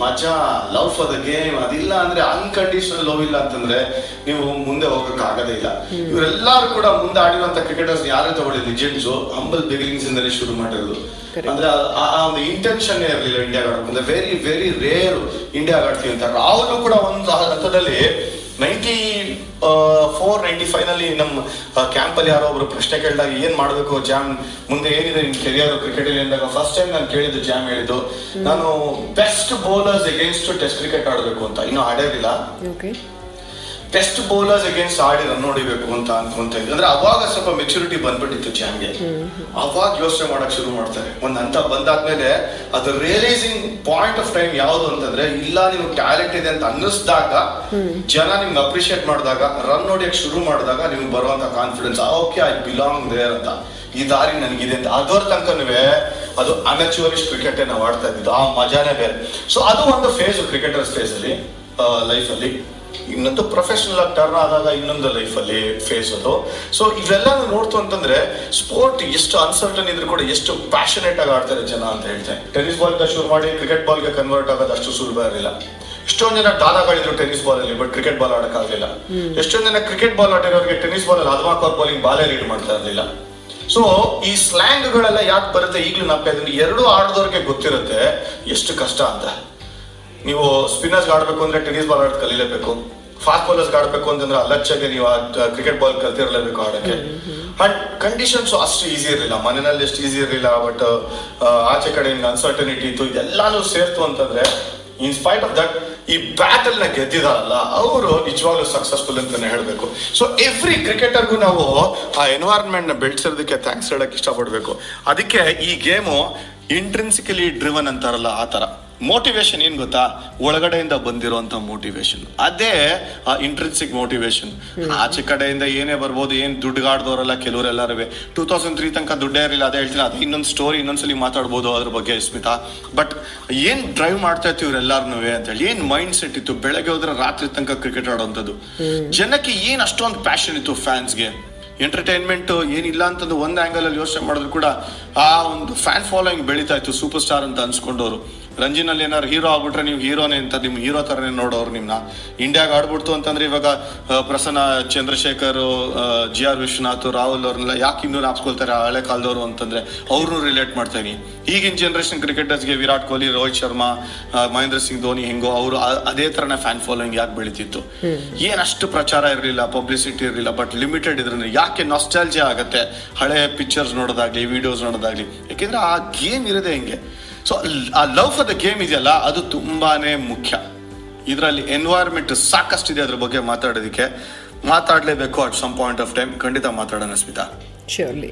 ಮಜಾ ಲವ್ ಫಾರ್ ದ ಗೇಮ್ ಅದಿಲ್ಲ ಅಂದ್ರೆ ಅನ್ಕಂಡೀಷನಲ್ ಲವ್ ಇಲ್ಲ ಅಂತಂದ್ರೆ ನೀವು ಮುಂದೆ ಹೋಗಕ್ ಆಗದೇ ಇಲ್ಲ. ಇವರೆಲ್ಲರೂ ಕೂಡ ಮುಂದೆ ಆಡಿರುವಂತ ಕ್ರಿಕೆಟರ್ಸ್ ಯಾರೇ ತಗೊಳ್ಳಿ ಲಿಜೆಂಡ್ಸ್ ಹಂಬಲ್ ಬಿಗಿನಿಂಗ್ಸ್ ಇಂದಲೇ ಶುರು ಮಾಡಿರೋದು. ಅಂದ್ರೆ ಆ- ಒಂದು ಇಂಟೆನ್ಷನ್ ಇರಲಿಲ್ಲ ಇಂಡಿಯಾ ಆಡೋದು ವೆರಿ ವೆರಿ ರೇರ್ ಇಂಡಿಯಾ ಆಡ್ತೀವಿ ಅಂತ. ಅವರು ಕೂಡ ಒಂದು ಹಂತದಲ್ಲಿ ನೈಂಟಿ ಫೋರ್ ನೈಂಟಿ ಫೈವ್ನಲ್ಲಿ ನಮ್ಮ ಕ್ಯಾಂಪ್ ಅಲ್ಲಿ ಯಾರೋ ಒಬ್ರು ಪ್ರಶ್ನೆ ಕೇಳಿದಾಗ ಏನ್ ಮಾಡ್ಬೇಕು ಜಾಮ್ ಮುಂದೆ ಏನಿದೆ ನಿನ್ ಕೆರಿಯರ್ ಕ್ರಿಕೆಟ್ ಅಲ್ಲಿ ಅಂದಾಗ ಫಸ್ಟ್ ಟೈಮ್ ನಾನು ಕೇಳಿದ್ದು ಜಾಮ್ ಹೇಳಿದ್ದು. ನಾನು best bowlers against test cricket ಆಡಬೇಕು ಅಂತ. ಇನ್ನೂ ಆಡೋದಿಲ್ಲ. ಓಕೆ ಟೆಸ್ಟ್ ಬೌಲರ್ಸ್ ಅಗೇನ್ಸ್ಟ್ ಆಡಿ ರನ್ ಹೊಡಿಬೇಕು ಅಂತ ಅನ್ಕೊಂತ ಇದ್ವಿ. ಅಂದ್ರೆ ಅವಾಗ ಸ್ವಲ್ಪ ಮೆಚುರಿಟಿ ಬಂದ್ಬಿಟ್ಟಿತ್ತು ಚಾಮ್ಗೆ ಅವಾಗ ಯೋಚನೆ ಮಾಡಕ್ ಶುರು ಮಾಡ್ತಾರೆ. ಒಂದ್ ಹಂತ ಬಂದಾದ್ಮೇಲೆ ಅದು ರಿಯಲೈಸಿಂಗ್ ಪಾಯಿಂಟ್ ಆಫ್ ಟೈಮ್ ಯಾವುದು ಅಂತಂದ್ರೆ ಇಲ್ಲ ನೀವು ಟ್ಯಾಲೆಂಟ್ ಇದೆ ಅಂತ ಅನ್ನಿಸ್ದಾಗ ಜನ ನಿಮ್ಗೆ ಅಪ್ರಿಶಿಯೇಟ್ ಮಾಡಿದಾಗ ರನ್ ಹೊಡಿಯಕ್ ಶುರು ಮಾಡಿದಾಗ ನಿಮ್ಗೆ ಬರುವಂತ confidence okay I belong there ಅಂತ. ಈ ದಾರಿ ನನಗಿದೆ ಅಂತ. ಅದರ ತನಕನೂ ಅದು ಅನಚುವರಿಸ್ಟ್ ಕ್ರಿಕೆಟ್ ನಾವು ಆಡ್ತಾ ಇದ್ದಿದ್ದು. ಆ ಮಜಾನೇ ಬೇರೆ. ಸೊ ಅದು ಒಂದು ಫೇಸ್ ಕ್ರಿಕೆಟರ್ಸ್ ಫೇಸ್ ಅಲ್ಲಿ ಲೈಫ್ ಅಲ್ಲಿ. ಇನ್ನೊಂದು ಪ್ರೊಫೆಷನಲ್ ಆಗಿ ಟರ್ನ್ ಆದಾಗ ಇನ್ನೊಂದು ಲೈಫ್ ಅಲ್ಲಿ ಫೇಸ್ ಅದು. ಸೊ ಇವೆಲ್ಲ ನೋಡ್ತು ಅಂತಂದ್ರೆ ಸ್ಪೋರ್ಟ್ ಎಷ್ಟು ಅನ್ಸರ್ಟನ್ ಇದ್ರೂ ಕೂಡ ಎಷ್ಟು ಪ್ಯಾಷನೇಟ್ ಆಗಿ ಆಡ್ತಾರೆ ಜನ ಅಂತ ಹೇಳ್ತೇನೆ ಟೆನಿಸ್ ಬಾಲ್ ಶುರು ಮಾಡಿ ಕ್ರಿಕೆಟ್ ಬಾಲ್ಗೆ ಕನ್ವರ್ಟ್ ಆಗೋದು ಅಷ್ಟು ಸುಲಭ ಇರಲಿಲ್ಲ. ಎಷ್ಟೊಂದು ಜನ ದಾದಾಗಳಿದ್ರು ಟೆನಿಸ್ ಬಾಲ್ ಅಲ್ಲಿ ಬಟ್ ಕ್ರಿಕೆಟ್ ಬಾಲ್ ಆಡಕ್ಕಾಗಲಿಲ್ಲ ಎಷ್ಟೊಂದ್ ಜನ ಕ್ರಿಕೆಟ್ ಬಾಲ್ ಆಡಿರೋರಿಗೆ ಟೆನಿಸ್ ಬಾಲ್ ಅಲ್ಲಿ ಹದಿನಾಲ್ಕು ಬಾಲಿಂಗ್ ಬಾಲೇ ರೀಡ್ ಮಾಡ್ತಾ ಇರಲಿಲ್ಲ. ಸೊ ಈ ಸ್ಲ್ಯಾಂಗ್ ಗಳೆಲ್ಲ ಯಾಕೆ ಬರುತ್ತೆ ಈಗಲೂ ನಾಪ್ತಾ ಇದ್ದೀನಿ ಎರಡು ಆಡದವ್ರಿಗೆ ಗೊತ್ತಿರುತ್ತೆ ಎಷ್ಟು ಕಷ್ಟ ಅಂತ. ನೀವು ಸ್ಪಿನ್ನರ್ಸ್ ಆಡಬೇಕು ಅಂದ್ರೆ ಟೆನಿಸ್ ಬಾಲ್ ಆಡೋದು ಕಲಿಲೇಬೇಕು. ಫಾಸ್ಟ್ ಬಾಲರ್ಸ್ ಆಡಬೇಕು ಅಂತಂದ್ರೆ ಅಲ್ಲಚ್ಚಾಗೆ ನೀವು ಕ್ರಿಕೆಟ್ ಬಾಲ್ ಕಲ್ತಿರಲೇಬೇಕು ಆಡಕ್ಕೆ. ಅಂಡ್ ಕಂಡೀಷನ್ಸ್ ಅಷ್ಟು ಈಸಿ ಇರಲಿಲ್ಲ. ಮನೆಯಲ್ಲಿ ಎಷ್ಟು ಈಸಿ ಇರಲಿಲ್ಲ ಬಟ್ ಆಚೆ ಕಡೆ ಅನ್ಸರ್ಟನಿಟಿ ಇತ್ತು. ಇದೆಲ್ಲಾನು ಸೇರ್ತು ಅಂತಂದ್ರೆ ಇನ್ ಸ್ಪೈಟ್ ಆಫ್ ದಟ್ ಈ ಬ್ಯಾಟಲ್ನ ಗೆದ್ದಿದಾರಲ್ಲ, ಅವರು ನಿಜವಾಗ್ಲೂ ಸಕ್ಸಸ್ಫುಲ್ ಅಂತಾನೆ ಹೇಳ್ಬೇಕು. ಸೊ ಎವ್ರಿ ಕ್ರಿಕೆಟರ್ಗೂ ನಾವು ಆ ಎನ್ವೈರನ್ಮೆಂಟ್ನ ಬೆಳೆಸಿರೋದಕ್ಕೆ ಥ್ಯಾಂಕ್ಸ್ ಹೇಳಕ್ ಇಷ್ಟಪಡಬೇಕು. ಅದಕ್ಕೆ ಈ ಗೇಮು ಇಂಟ್ರೆನ್ಸಿಕಲಿ ಡ್ರಿವನ್ ಅಂತಾರಲ್ಲ ಆ ತರ. ಮೋಟಿವೇಶನ್ ಏನ್ ಗೊತ್ತಾ? ಒಳಗಡೆಯಿಂದ ಬಂದಿರುವಂತ ಮೋಟಿವೇಶನ್ ಅದೇ ಇಂಟ್ರೆನ್ಸಿಕ್ ಮೋಟಿವೇಶನ್ ಆಚೆ ಕಡೆಯಿಂದ ಏನೇ ಬರ್ಬೋದು ಏನ್ ದುಡ್ಡುಗಾಡ್ದವರಲ್ಲ ಕೆಲವರೆಲ್ಲರೂ ಟೂ ತೌಸಂಡ್ ತ್ರೀ ತನಕ ದುಡ್ಡೇ ಇರಲಿಲ್ಲ ಅದೇ ಹೇಳ್ತೀನಿ. ಅದು ಇನ್ನೊಂದು ಸ್ಟೋರಿ ಇನ್ನೊಂದ್ಸಲಿ ಮಾತಾಡ್ಬೋದು ಅದ್ರ ಬಗ್ಗೆ ಸ್ಮಿತಾ. ಬಟ್ ಏನ್ ಡ್ರೈವ್ ಮಾಡ್ತಾ ಇತ್ತು ಇವ್ರೆಲ್ಲಾರ್ನು ಅಂತ ಹೇಳಿ ಏನ್ ಮೈಂಡ್ ಸೆಟ್ ಇತ್ತು? ಬೆಳಗ್ಗೆ ಹೋದ್ರೆ ರಾತ್ರಿ ತನಕ ಕ್ರಿಕೆಟ್ ಆಡೋಂಥದ್ದು. ಜನಕ್ಕೆ ಏನ್ ಅಷ್ಟೊಂದು ಪ್ಯಾಷನ್ ಇತ್ತು ಫ್ಯಾನ್ಸ್ಗೆ ಎಂಟರ್ಟೈನ್ಮೆಂಟ್ ಏನಿಲ್ಲ ಅಂತಂದು ಒಂದ್ ಆಂಗಲ್ ಅಲ್ಲಿ ಯೋಚನೆ ಮಾಡಿದ್ರು ಕೂಡ ಆ ಒಂದು ಫ್ಯಾನ್ ಫಾಲೋಯಿಂಗ್ ಬೆಳೀತಾ ಇತ್ತು ಸೂಪರ್ ಸ್ಟಾರ್ ಅಂತ ಅನ್ಸ್ಕೊಂಡವ್ರು. ರಂಜಿನಲ್ಲಿ ಏನಾದ್ರು ಹೀರೋ ಆಗ್ಬಿಟ್ರೆ ನೀವು ಹೀರೋನೇ ಅಂತ ನಿಮ್ ಹೀರೋ ತರನೇ ನೋಡೋರು ನಿಮ್ಮನ್ನ ಇಂಡಿಯಾಗ ಆಡ್ಬಿಡ್ತು ಅಂತಂದ್ರೆ ಇವಾಗ ಪ್ರಸನ್ನ ಚಂದ್ರಶೇಖರ್ ಜಿ ಆರ್ ವಿಶ್ವನಾಥ್ ರಾಹುಲ್ ಅವ್ರನ್ನೆಲ್ಲ ಯಾಕೆ ಇನ್ನೂ ನಾಪ್ಸ್ಕೊಳ್ತಾರೆ ಹಳೆ ಕಾಲದವರು ಅಂತಂದ್ರೆ ಅವ್ರನ್ನೂ ರಿಲೇಟ್ ಮಾಡ್ತೀನಿ ಈಗಿನ ಜನರೇಷನ್ ಕ್ರಿಕೆಟರ್ಸ್ಗೆ ವಿರಾಟ್ ಕೊಹ್ಲಿ ರೋಹಿತ್ ಶರ್ಮಾ ಮಹೇಂದ್ರ ಸಿಂಗ್ ಧೋನಿ ಹೆಂಗೋ ಅವರು ಅದೇ ಥರನೇ ಫ್ಯಾನ್ ಫಾಲೋಯಿಂಗ್ ಯಾಕೆ ಬೆಳೀತಿತ್ತು. ಏನಷ್ಟು ಪ್ರಚಾರ ಇರಲಿಲ್ಲ ಪಬ್ಲಿಸಿಟಿ ಇರಲಿಲ್ಲ ಬಟ್ ಲಿಮಿಟೆಡ್ ಇದ್ರೆ ಯಾಕೆ ನಾಸ್ಟಾಲಜಿ ಆಗುತ್ತೆ? ಹಳೆ ಪಿಕ್ಚರ್ಸ್ ನೋಡೋದಾಗ್ಲಿ ವಿಡಿಯೋಸ್ ನೋಡೋದಾಗ್ಲಿ. ಯಾಕೆಂದ್ರೆ ಆ ಗೇಮ್ ಇರೋದೇ ಹಿಂಗೆ? ಸೊ ಆ ಲವ್ ಫಾರ್ ದ ಗೇಮ್ ಇದೆಯಲ್ಲ ಅದು ತುಂಬಾ ಮುಖ್ಯ. ಇದರಲ್ಲಿ ಎನ್ವೈರ್ಮೆಂಟ್ ಸಾಕಷ್ಟಿದೆ ಅದ್ರ ಬಗ್ಗೆ ಮಾತಾಡೋದಕ್ಕೆ. ಮಾತಾಡಲೇಬೇಕು at some point of time ಖಂಡಿತ ಮಾತಾಡೋಣ ಸ್ಮಿತಾ. ಶ್ಯೂರ್ಲಿ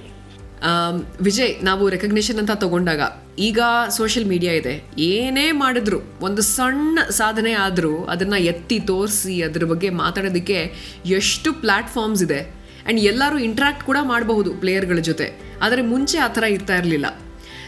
ವಿಜಯ್ ನಾವು ರೆಕಗ್ನಿಷನ್ ಅಂತ ತಗೊಂಡಾಗ ಈಗ ಸೋಷಿಯಲ್ ಮೀಡಿಯಾ ಇದೆ. ಏನೇ ಮಾಡಿದ್ರು ಒಂದು ಸಣ್ಣ ಸಾಧನೆ ಆದರೂ ಅದನ್ನು ಎತ್ತಿ ತೋರಿಸಿ ಅದ್ರ ಬಗ್ಗೆ ಮಾತಾಡೋದಕ್ಕೆ ಎಷ್ಟು ಪ್ಲ್ಯಾಟ್ಫಾರ್ಮ್ಸ್ ಇದೆ. ಆ್ಯಂಡ್ ಎಲ್ಲರೂ ಇಂಟ್ರಾಕ್ಟ್ ಕೂಡ ಮಾಡಬಹುದು ಪ್ಲೇಯರ್ಗಳ ಜೊತೆ. ಆದರೆ ಮುಂಚೆ ಆ ಥರ ಇರ್ತಾ ಇರಲಿಲ್ಲ.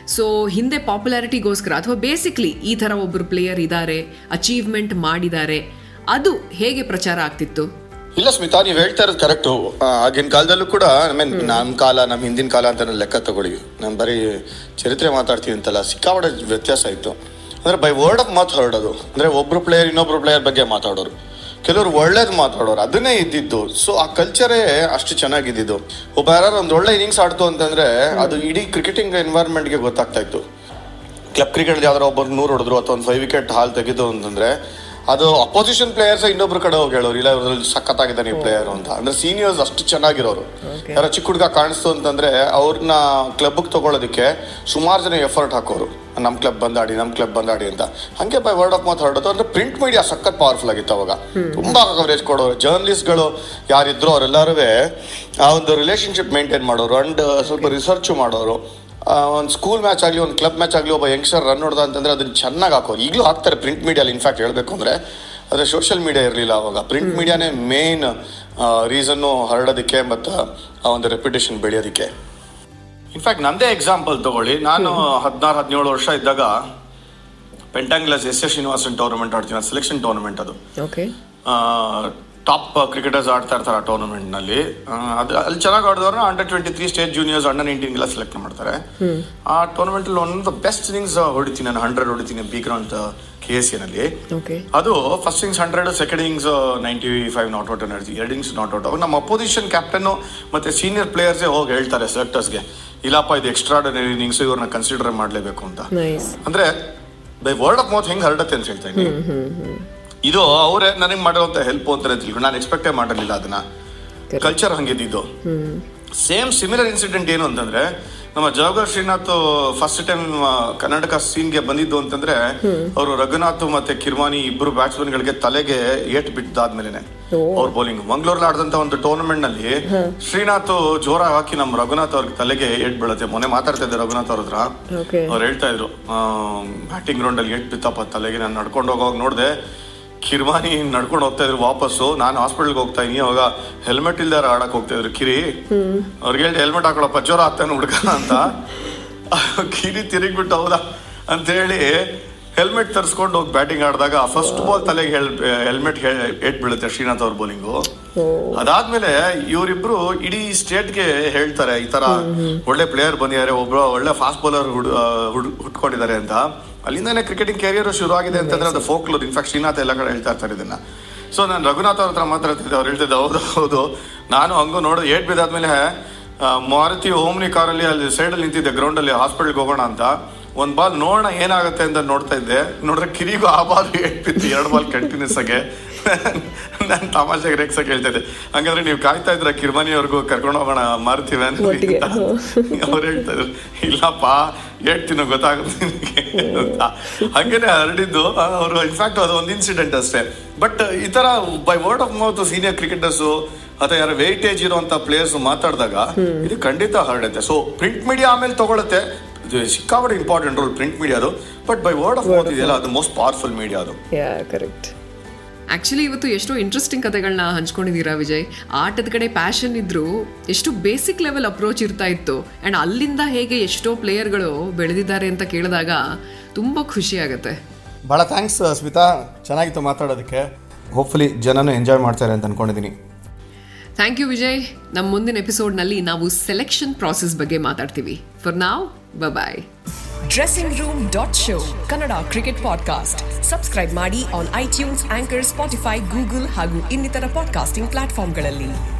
ಸೊ ಹಿಂದೆ ಪಾಪ್ಯುಲಾರಿಟಿಗೋಸ್ಕರ ಅಥವಾ ಬೇಸಿಕ್ಲಿ ಈ ಥರ ಒಬ್ಬರು ಪ್ಲೇಯರ್ ಇದ್ದಾರೆ ಅಚೀವ್ಮೆಂಟ್ ಮಾಡಿದ್ದಾರೆ ಅದು ಹೇಗೆ ಪ್ರಚಾರ ಆಗ್ತಿತ್ತು? ಇಲ್ಲ ಸ್ಮಿತಾ ನೀವು ಹೇಳ್ತಾ ಇರೋದು ಕರೆಕ್ಟು ಆಗಿನ ಕಾಲದಲ್ಲೂ ಕೂಡ ಮೀನ್ ನಮ್ಮ ಕಾಲ ನಮ್ಮ ಹಿಂದಿನ ಕಾಲ ಅಂತ ಲೆಕ್ಕ ತಗೊಳ್ಳಿ. ನಾನು ಬರೀ ಚರಿತ್ರೆ ಮಾತಾಡ್ತೀನಿ ಅಂತಲ್ಲ ಸಿಕ್ಕಾಪಟ್ಟೆ ವ್ಯತ್ಯಾಸ ಇತ್ತು. ಅಂದ್ರೆ ಬೈ ವರ್ಡ್ ಆಫ್ ಮಾತು ಹೊರಡೋದು. ಅಂದ್ರೆ ಒಬ್ಬರು ಪ್ಲೇಯರ್ ಇನ್ನೊಬ್ರು ಪ್ಲೇಯರ್ ಬಗ್ಗೆ ಮಾತಾಡೋರು. ಕೆಲವರು ಒಳ್ಳೇದು ಮಾತಾಡೋರು ಅದನ್ನೇ ಇದ್ದಿದ್ದು. ಸೊ ಆ ಕಲ್ಚರೇ ಅಷ್ಟು ಚೆನ್ನಾಗಿದ್ದಿದ್ದು. ಒಬ್ಬ ಯಾರು ಒಂದು ಒಳ್ಳೆ ಇನ್ನಿಂಗ್ಸ್ ಆಡ್ತು ಅಂತಂದ್ರೆ ಅದು ಇಡೀ ಕ್ರಿಕೆಟಿಂಗ್ ಎನ್ವೈರ್ಮೆಂಟ್ಗೆ ಗೊತ್ತಾಗ್ತಾ ಇತ್ತು. ಕ್ಲಬ್ ಕ್ರಿಕೆಟ್ ಯಾವ್ದಾರ ಒಬ್ಬರು ನೂರು ಹೊಡೆದ್ರು ಅಥವಾ ಒಂದು ಫೈವ್ ವಿಕೆಟ್ ಹಾಲ್ ತೆಗೆದು ಅಂತಂದ್ರೆ ಅದು ಅಪೋಸಿಷನ್ ಪ್ಲೇಯರ್ಸ್ ಇನ್ನೊಬ್ರ ಕಡೆ ಹೋಗಿ ಹೇಳೋರು ಇಲ್ಲ ಇವ್ರಲ್ಲಿ ಸಖತ್ತಾಗಿದ್ದಾನೆ ಈ ಪ್ಲೇಯರ್ ಅಂತ. ಅಂದ್ರೆ ಸೀನಿಯರ್ಸ್ ಅಷ್ಟು ಚೆನ್ನಾಗಿರೋರು. ಯಾರೋ ಚಿಕ್ಕ ಹುಡುಗ ಕಾಣಿಸ್ತು ಅಂತಂದ್ರೆ ಅವ್ರನ್ನ ಕ್ಲಬ್ಗೆ ತಗೊಳ್ಳೋದಕ್ಕೆ ಸುಮಾರು ಜನ ಎಫರ್ಟ್ ಹಾಕೋರು. ನಮ್ಮ ಕ್ಲಬ್ ಬಂದಾಡಿ ನಮ್ಮ ಕ್ಲಬ್ ಬಂದಾಡಿ ಅಂತ. ಹಂಗೆ ಬೈ ವರ್ಡ್ ಆಫ್ ಮೌತ್ ಹೊರಡೋದು. ಅಂದ್ರೆ ಪ್ರಿಂಟ್ ಮೀಡಿಯಾ ಸಖತ್ ಪವರ್ಫುಲ್ ಆಗಿತ್ತು ಅವಾಗ. ತುಂಬಾ ಕವರೇಜ್ ಕೊಡೋರು. ಜರ್ನಲಿಸ್ಟ್ಗಳು ಯಾರಿದ್ರು ಅವರೆಲ್ಲರೂ ಆ ಒಂದು ರಿಲೇಷನ್ಶಿಪ್ ಮೇಂಟೈನ್ ಮಾಡೋರು. ಅಂಡ್ ಸ್ವಲ್ಪ ರಿಸರ್ಚ್ ಮಾಡೋರು. ಒಂದು ಸ್ಕೂಲ್ ಮ್ಯಾಚ್ ಆಗಲಿ ಒಂದು ಕ್ಲಬ್ ಮ್ಯಾಚ್ ಆಗಲಿ ಒಬ್ಬ ಯಂಗ್ಸ್ಟರ್ ರನ್ ಹೊಡೆದ ಅಂತಂದರೆ ಅದನ್ನ ಚೆನ್ನಾಗಿ ಹಾಕೋರು ಈಗಲೂ ಹಾಕ್ತಾರೆ ಪ್ರಿಂಟ್ ಮೀಡಿಯಲ್ಲಿ ಇನ್ಫ್ಯಾಕ್ಟ್ ಹೇಳಬೇಕು ಅಂದರೆ ಆದರೆ ಸೋಷಿಯಲ್ ಮೀಡಿಯಾ ಇರಲಿಲ್ಲ ಅವಾಗ. ಪ್ರಿಂಟ್ ಮೀಡಿಯಾನೇ ಮೇನ್ ರೀಸನ್ನು ಹರಡೋದಕ್ಕೆ ಮತ್ತು ಆ ಒಂದು ರೆಪ್ಯುಟೇಷನ್ ಬೆಳೆಯೋದಕ್ಕೆ. ಇನ್ಫ್ಯಾಕ್ಟ್ ನಂದೇ ಎಕ್ಸಾಂಪಲ್ ತಗೊಳ್ಳಿ. ನಾನು ಹದಿನಾರು ಹದಿನೇಳು ವರ್ಷ ಇದ್ದಾಗ ಪೆಂಟಾಂಗ್ಲಾಸ್ ಎಸ್ ಎಸ್ ಶ್ರೀನಿವಾಸನ್ ಟೂರ್ನಮೆಂಟ್ ಆಡ್ತೀನಿ ಸೆಲೆಕ್ಷನ್ ಟೂರ್ನಮೆಂಟ್ ಅದು. ಟಾಪ್ ಕ್ರಿಕೆಟರ್ಸ್ ಆಡ್ತಾ ಇರ್ತಾರೆ ಆ ಟೂರ್ನಮೆಂಟ್ನಲ್ಲಿ ಅದು ಅಲ್ಲಿ ಚೆನ್ನಾಗಿ ಆಡಿದವ್ರನ್ನ under twenty three state juniors under ನೈನ್ಟೀನ್ಗೆಲ್ಲ select ಮಾಡ್ತಾರೆ ಆ ಟೂರ್ನಮೆಂಟಲ್ಲಿ one of the best innings ಹೊಡಿತೀನಿ ನಾನು ಹಂಡ್ರೆಡ್ ಹೊಡಿತೀನಿ ಬಿ ಅಂತ ಕೆ ಎಸ್ ಎನಲ್ಲಿ ಅದು first innings hundred second innings ninety five not out energy ಎರಡು ಇನಿಂಗ್ಸ್ ನಾಟ್ ಔಟ್ ಅವಾಗ ನಮ್ಮ ಅಪೋಸಿಷನ್ ಕ್ಯಾಪ್ಟನ್ ಮತ್ತೆ ಸೀನಿಯರ್ ಪ್ಲೇಯರ್ಸೇ ಹೋಗಿ ಹೇಳ್ತಾರೆ ಸೆಲೆಕ್ಟರ್ಸ್ಗೆ ಇಲ್ಲಪ್ಪ ಇದು ಎಕ್ಸ್ಟ್ರಾಡನರಿ ಇನ್ನಿಂಗ್ಸ್ ಇವ್ರನ್ನ ಕನ್ಸಿಡರ್ ಮಾಡಲೇಬೇಕು ಅಂತ. ಅಂದ್ರೆ ಬೈ ವರ್ಡ್ ಆಫ್ ಮೌತ್ ಹೆಂಗ್ ಹರಡತ್ತೆ ಅಂತ ಹೇಳ್ತಾ ಇದ್ದೀನಿ. ಇದು ಅವರೇ ನನಗೆ ಮಾಡಿರುವಂತ ಹೆಲ್ಪ್ ಅಂತ ತಿಳ್ಕೊಂಡು ನಾನು ಎಕ್ಸ್ಪೆಕ್ಟೇ ಮಾಡಿರಲಿಲ್ಲ ಅದನ್ನ. ಕಲ್ಚರ್ ಹಂಗಿದ್ದು ಸೇಮ್ ಸಿಮಿಲರ್ ಇನ್ಸಿಡೆಂಟ್ ಏನು ಅಂತಂದ್ರೆ ನಮ್ಮ ಜವಗರ್ ಶ್ರೀನಾಥ್ ಫಸ್ಟ್ ಟೈಮ್ ಕರ್ನಾಟಕ ಸೀನ್ಗೆ ಬಂದಿದ್ದು ಅಂತಂದ್ರೆ ಅವರು ರಘುನಾಥ್ ಮತ್ತೆ ಕಿರ್ಮಾನಿ ಇಬ್ರು ಬ್ಯಾಟ್ಸ್ಮನ್ ಗಳಿಗೆ ತಲೆಗೆ ಏಟ್ ಬಿದ್ದಾದ್ಮೇಲೆ ಅವ್ರ ಬೌಲಿಂಗ್ ಮಂಗ್ಳೂರ್ಲಿ ಆಡಿದಂತ ಒಂದು ಟೂರ್ನಮೆಂಟ್ನಲ್ಲಿ ಶ್ರೀನಾಥ್ ಜೋರ ಹಾಕಿ ನಮ್ಮ ರಘುನಾಥ್ ಅವ್ರಿಗೆ ತಲೆಗೆ ಏಟ್ ಬೀಳತ್ತೆ. ಮೊನ್ನೆ ಮಾತಾಡ್ತಾ ಇದ್ದೆ ರಘುನಾಥ್ ಅವ್ರ ಹತ್ರ. ಅವ್ರು ಹೇಳ್ತಾ ಇದ್ರು ಬ್ಯಾಟಿಂಗ್ ಗ್ರೌಂಡ್ ಅಲ್ಲಿ ಏಟ್ ಬಿತ್ತಪ್ಪ ತಲೆಗೆ ನಾನು ನಡ್ಕೊಂಡು ಹೋಗೋವಾಗ ನೋಡಿದೆ. ಕಿರ್ಮಾನಿ ನಡ್ಕೊಂಡು ಹೋಗ್ತಾ ಇದ್ರು ವಾಪಸ್ಸು. ನಾನು ಹಾಸ್ಪಿಟಲ್ಗೆ ಹೋಗ್ತಾ ಇದೀನಿ ಅವಾಗ ಹೆಲ್ಮೆಟ್ ಇಲ್ದಾರ ಆಡಕ್ ಹೋಗ್ತಾ ಇದ್ರು. ಕಿರಿ. ಅವ್ರಿಗೆ ಹೇಳಿ ಹೆಲ್ಮೆಟ್ ಹಾಕೊಳಪ್ಪ ಜೋರ ಆಗ್ತಾನೆ ಹುಡುಗ ಅಂತ. ಕಿರಿ ತಿರುಗ್ಬಿಟ್ಟು, ಹೌದಾ? ಅಂತ ಹೇಳಿ ಹೆಲ್ಮೆಟ್ ತರಿಸ್ಕೊಂಡು ಹೋಗಿ ಬ್ಯಾಟಿಂಗ್ ಆಡಿದಾಗ ಫಸ್ಟ್ ಬಾಲ್ ತಲೆಗೆ ಹೆಲ್ಮೆಟ್ ಏಟ್ ಬೀಳುತ್ತೆ ಶ್ರೀನಾಥ್ ಅವ್ರ ಬೌಲಿಂಗು ಅದಾದ್ಮೇಲೆ ಇವರಿಬ್ರು ಇಡೀ ಸ್ಟೇಟ್ಗೆ ಹೇಳ್ತಾರೆ ಈ ತರ ಒಳ್ಳೆ ಪ್ಲೇಯರ್ ಬಂದಿದ್ದಾರೆ ಒಬ್ರು ಒಳ್ಳೆ ಫಾಸ್ಟ್ ಬೌಲರ್ ಹುಟ್ಕೊಂಡಿದ್ದಾರೆ ಅಂತ. ಅಲ್ಲಿಂದಾನೆ ಕ್ರಿಕೆಟಿಂಗ್ ಕೆರಿಯರ್ ಶುರು ಆಗಿದೆ ಅಂತಂದ್ರೆ ಅದು ಫೋಕ್ಲೋರ್ ಇನ್ಫ್ಯಾಕ್ಟ್ ಶ್ರೀನಾಥ್ ಎಲ್ಲ ಕಡೆ ಹೇಳ್ತಾ ಇರ್ತಾರೆ ಇದನ್ನ. ಸೊ ನಾನು ರಘುನಾಥ್ ಅವ್ರ ಹತ್ರ ಮಾತಾಡ್ತಿದ್ದೆ ಅವ್ರು ಹೇಳ್ತಿದ್ದೆ ಹೌದು ಹೌದು. ನಾನು ಹಂಗೂ ನೋಡು ಏಟ್ ಬಿದ್ದಾದ್ಮೇಲೆ ಮಾರುತಿ ಓಮ್ನಿ ಕಾರಲ್ಲಿ ಅಲ್ಲಿ ಸೈಡಲ್ಲಿ ನಿಂತಿದ್ದೆ ಗ್ರೌಂಡಲ್ಲಿ ಹಾಸ್ಪಿಟಲ್ಗೆ ಹೋಗೋಣ ಅಂತ. ಒಂದ್ ಬಾಲ್ ನೋಡೋಣ ಏನಾಗುತ್ತೆ ಅಂತ ನೋಡ್ತಾ ಇದ್ದೆ. ನೋಡ್ರೆ ಕಿರಿಗೂ ಆ ಬಾಲ್ ಹೇಳ್ತಿತ್ತು ಎರಡು ಬಾಲ್ ಕಂಟಿನ್ಯೂಸ್ ಆಗಿ. ನಾನು ತಮಾಷೆಗೆ ರೇಕ್ಸಕ್ಕೆ ಹೇಳ್ತಾ ಇದ್ದೆ. ಹಂಗಂದ್ರೆ ನೀವು ಕಾಯ್ತಾ ಇದ್ರ? ಕಿರ್ಮನಿಯವ್ರಿಗೂ ಕರ್ಕೊಂಡು ಹೋಗೋಣ ಮಾರ್ತೀವಿ ಅಂತ ಅವ್ರು ಹೇಳ್ತಾ ಇದ್ರು. ಇಲ್ಲಪ್ಪ ಹೇಳ್ತೀನಿ ಗೊತ್ತಾಗುತ್ತೆ ಅಂತ. ಹಂಗೇನೆ ಹರಡಿದ್ದು. ಅವರು ಇನ್ಫ್ಯಾಕ್ಟ್ ಅದು ಒಂದು ಇನ್ಸಿಡೆಂಟ್ ಅಷ್ಟೇ. ಬಟ್ ಈ ತರ by word of mouth senior cricketers ಅಥವಾ ಯಾರು ವೆಯ್ಟೇಜ್ ಇರುವಂತ ಪ್ಲೇಯರ್ಸ್ ಮಾತಾಡಿದಾಗ ಇದು ಖಂಡಿತ ಹರಡುತ್ತೆ. ಸೊ ಪ್ರಿಂಟ್ ಮೀಡಿಯಾ ಆಮೇಲೆ ತಗೊಳುತ್ತೆ. ಸಿಕ್ಕಾಪಟ್ಟೆ important role print ಮೀಡಿಯಾದು but by word of mouth ಇದೆಯಲ್ಲ ಅದು ಮೋಸ್ಟ್ ಪವರ್ಫುಲ್ ಮೀಡಿಯಾ ಅದು. ಯಾ ಕರೆಕ್ಟ್ ಆ್ಯಕ್ಚುಲಿ ಇವತ್ತು ಎಷ್ಟೋ ಇಂಟ್ರೆಸ್ಟಿಂಗ್ ಕಥೆಗಳನ್ನ ಹಂಚ್ಕೊಂಡಿದ್ದೀರಾ ವಿಜಯ್? ಆಟದ ಕಡೆ ಪ್ಯಾಷನ್ ಇದ್ರು ಎಷ್ಟು ಬೇಸಿಕ್ ಲೆವೆಲ್ ಅಪ್ರೋಚ್ ಇರ್ತಾ ಇತ್ತು. ಆ್ಯಂಡ್ ಅಲ್ಲಿಂದ ಹೇಗೆ ಎಷ್ಟೋ ಪ್ಲೇಯರ್ಗಳು ಬೆಳೆದಿದ್ದಾರೆ ಅಂತ ಕೇಳಿದಾಗ ತುಂಬ ಖುಷಿ ಆಗುತ್ತೆ. ಭಾಳ ಥ್ಯಾಂಕ್ಸ್ ಸ್ಮಿತಾ. ಚೆನ್ನಾಗಿತ್ತು ಮಾತಾಡೋದಕ್ಕೆ. ಹೋಪ್ಫುಲಿ ಜನನು ಎಂಜಾಯ್ ಮಾಡ್ತಾರೆ ಅಂತ ಅನ್ಕೊಂಡಿದ್ದೀನಿ ಥ್ಯಾಂಕ್ ಯು ವಿಜಯ್. ನಮ್ಮ ಮುಂದಿನ ಎಪಿಸೋಡ್ನಲ್ಲಿ ನಾವು ಸೆಲೆಕ್ಷನ್ ಪ್ರಾಸೆಸ್ ಬಗ್ಗೆ ಮಾತಾಡ್ತೀವಿ. For now bye dressing room dot show Kannada cricket podcast subscribe ಮಾಡಿ on iTunes anchor Spotify Google ಹಾಗೂ ಇನ್ನಿತರ ಪಾಡ್ಕಾಸ್ಟಿಂಗ್ ಪ್ಲಾಟ್ಫಾರ್ಮ್ಗಳಲ್ಲಿ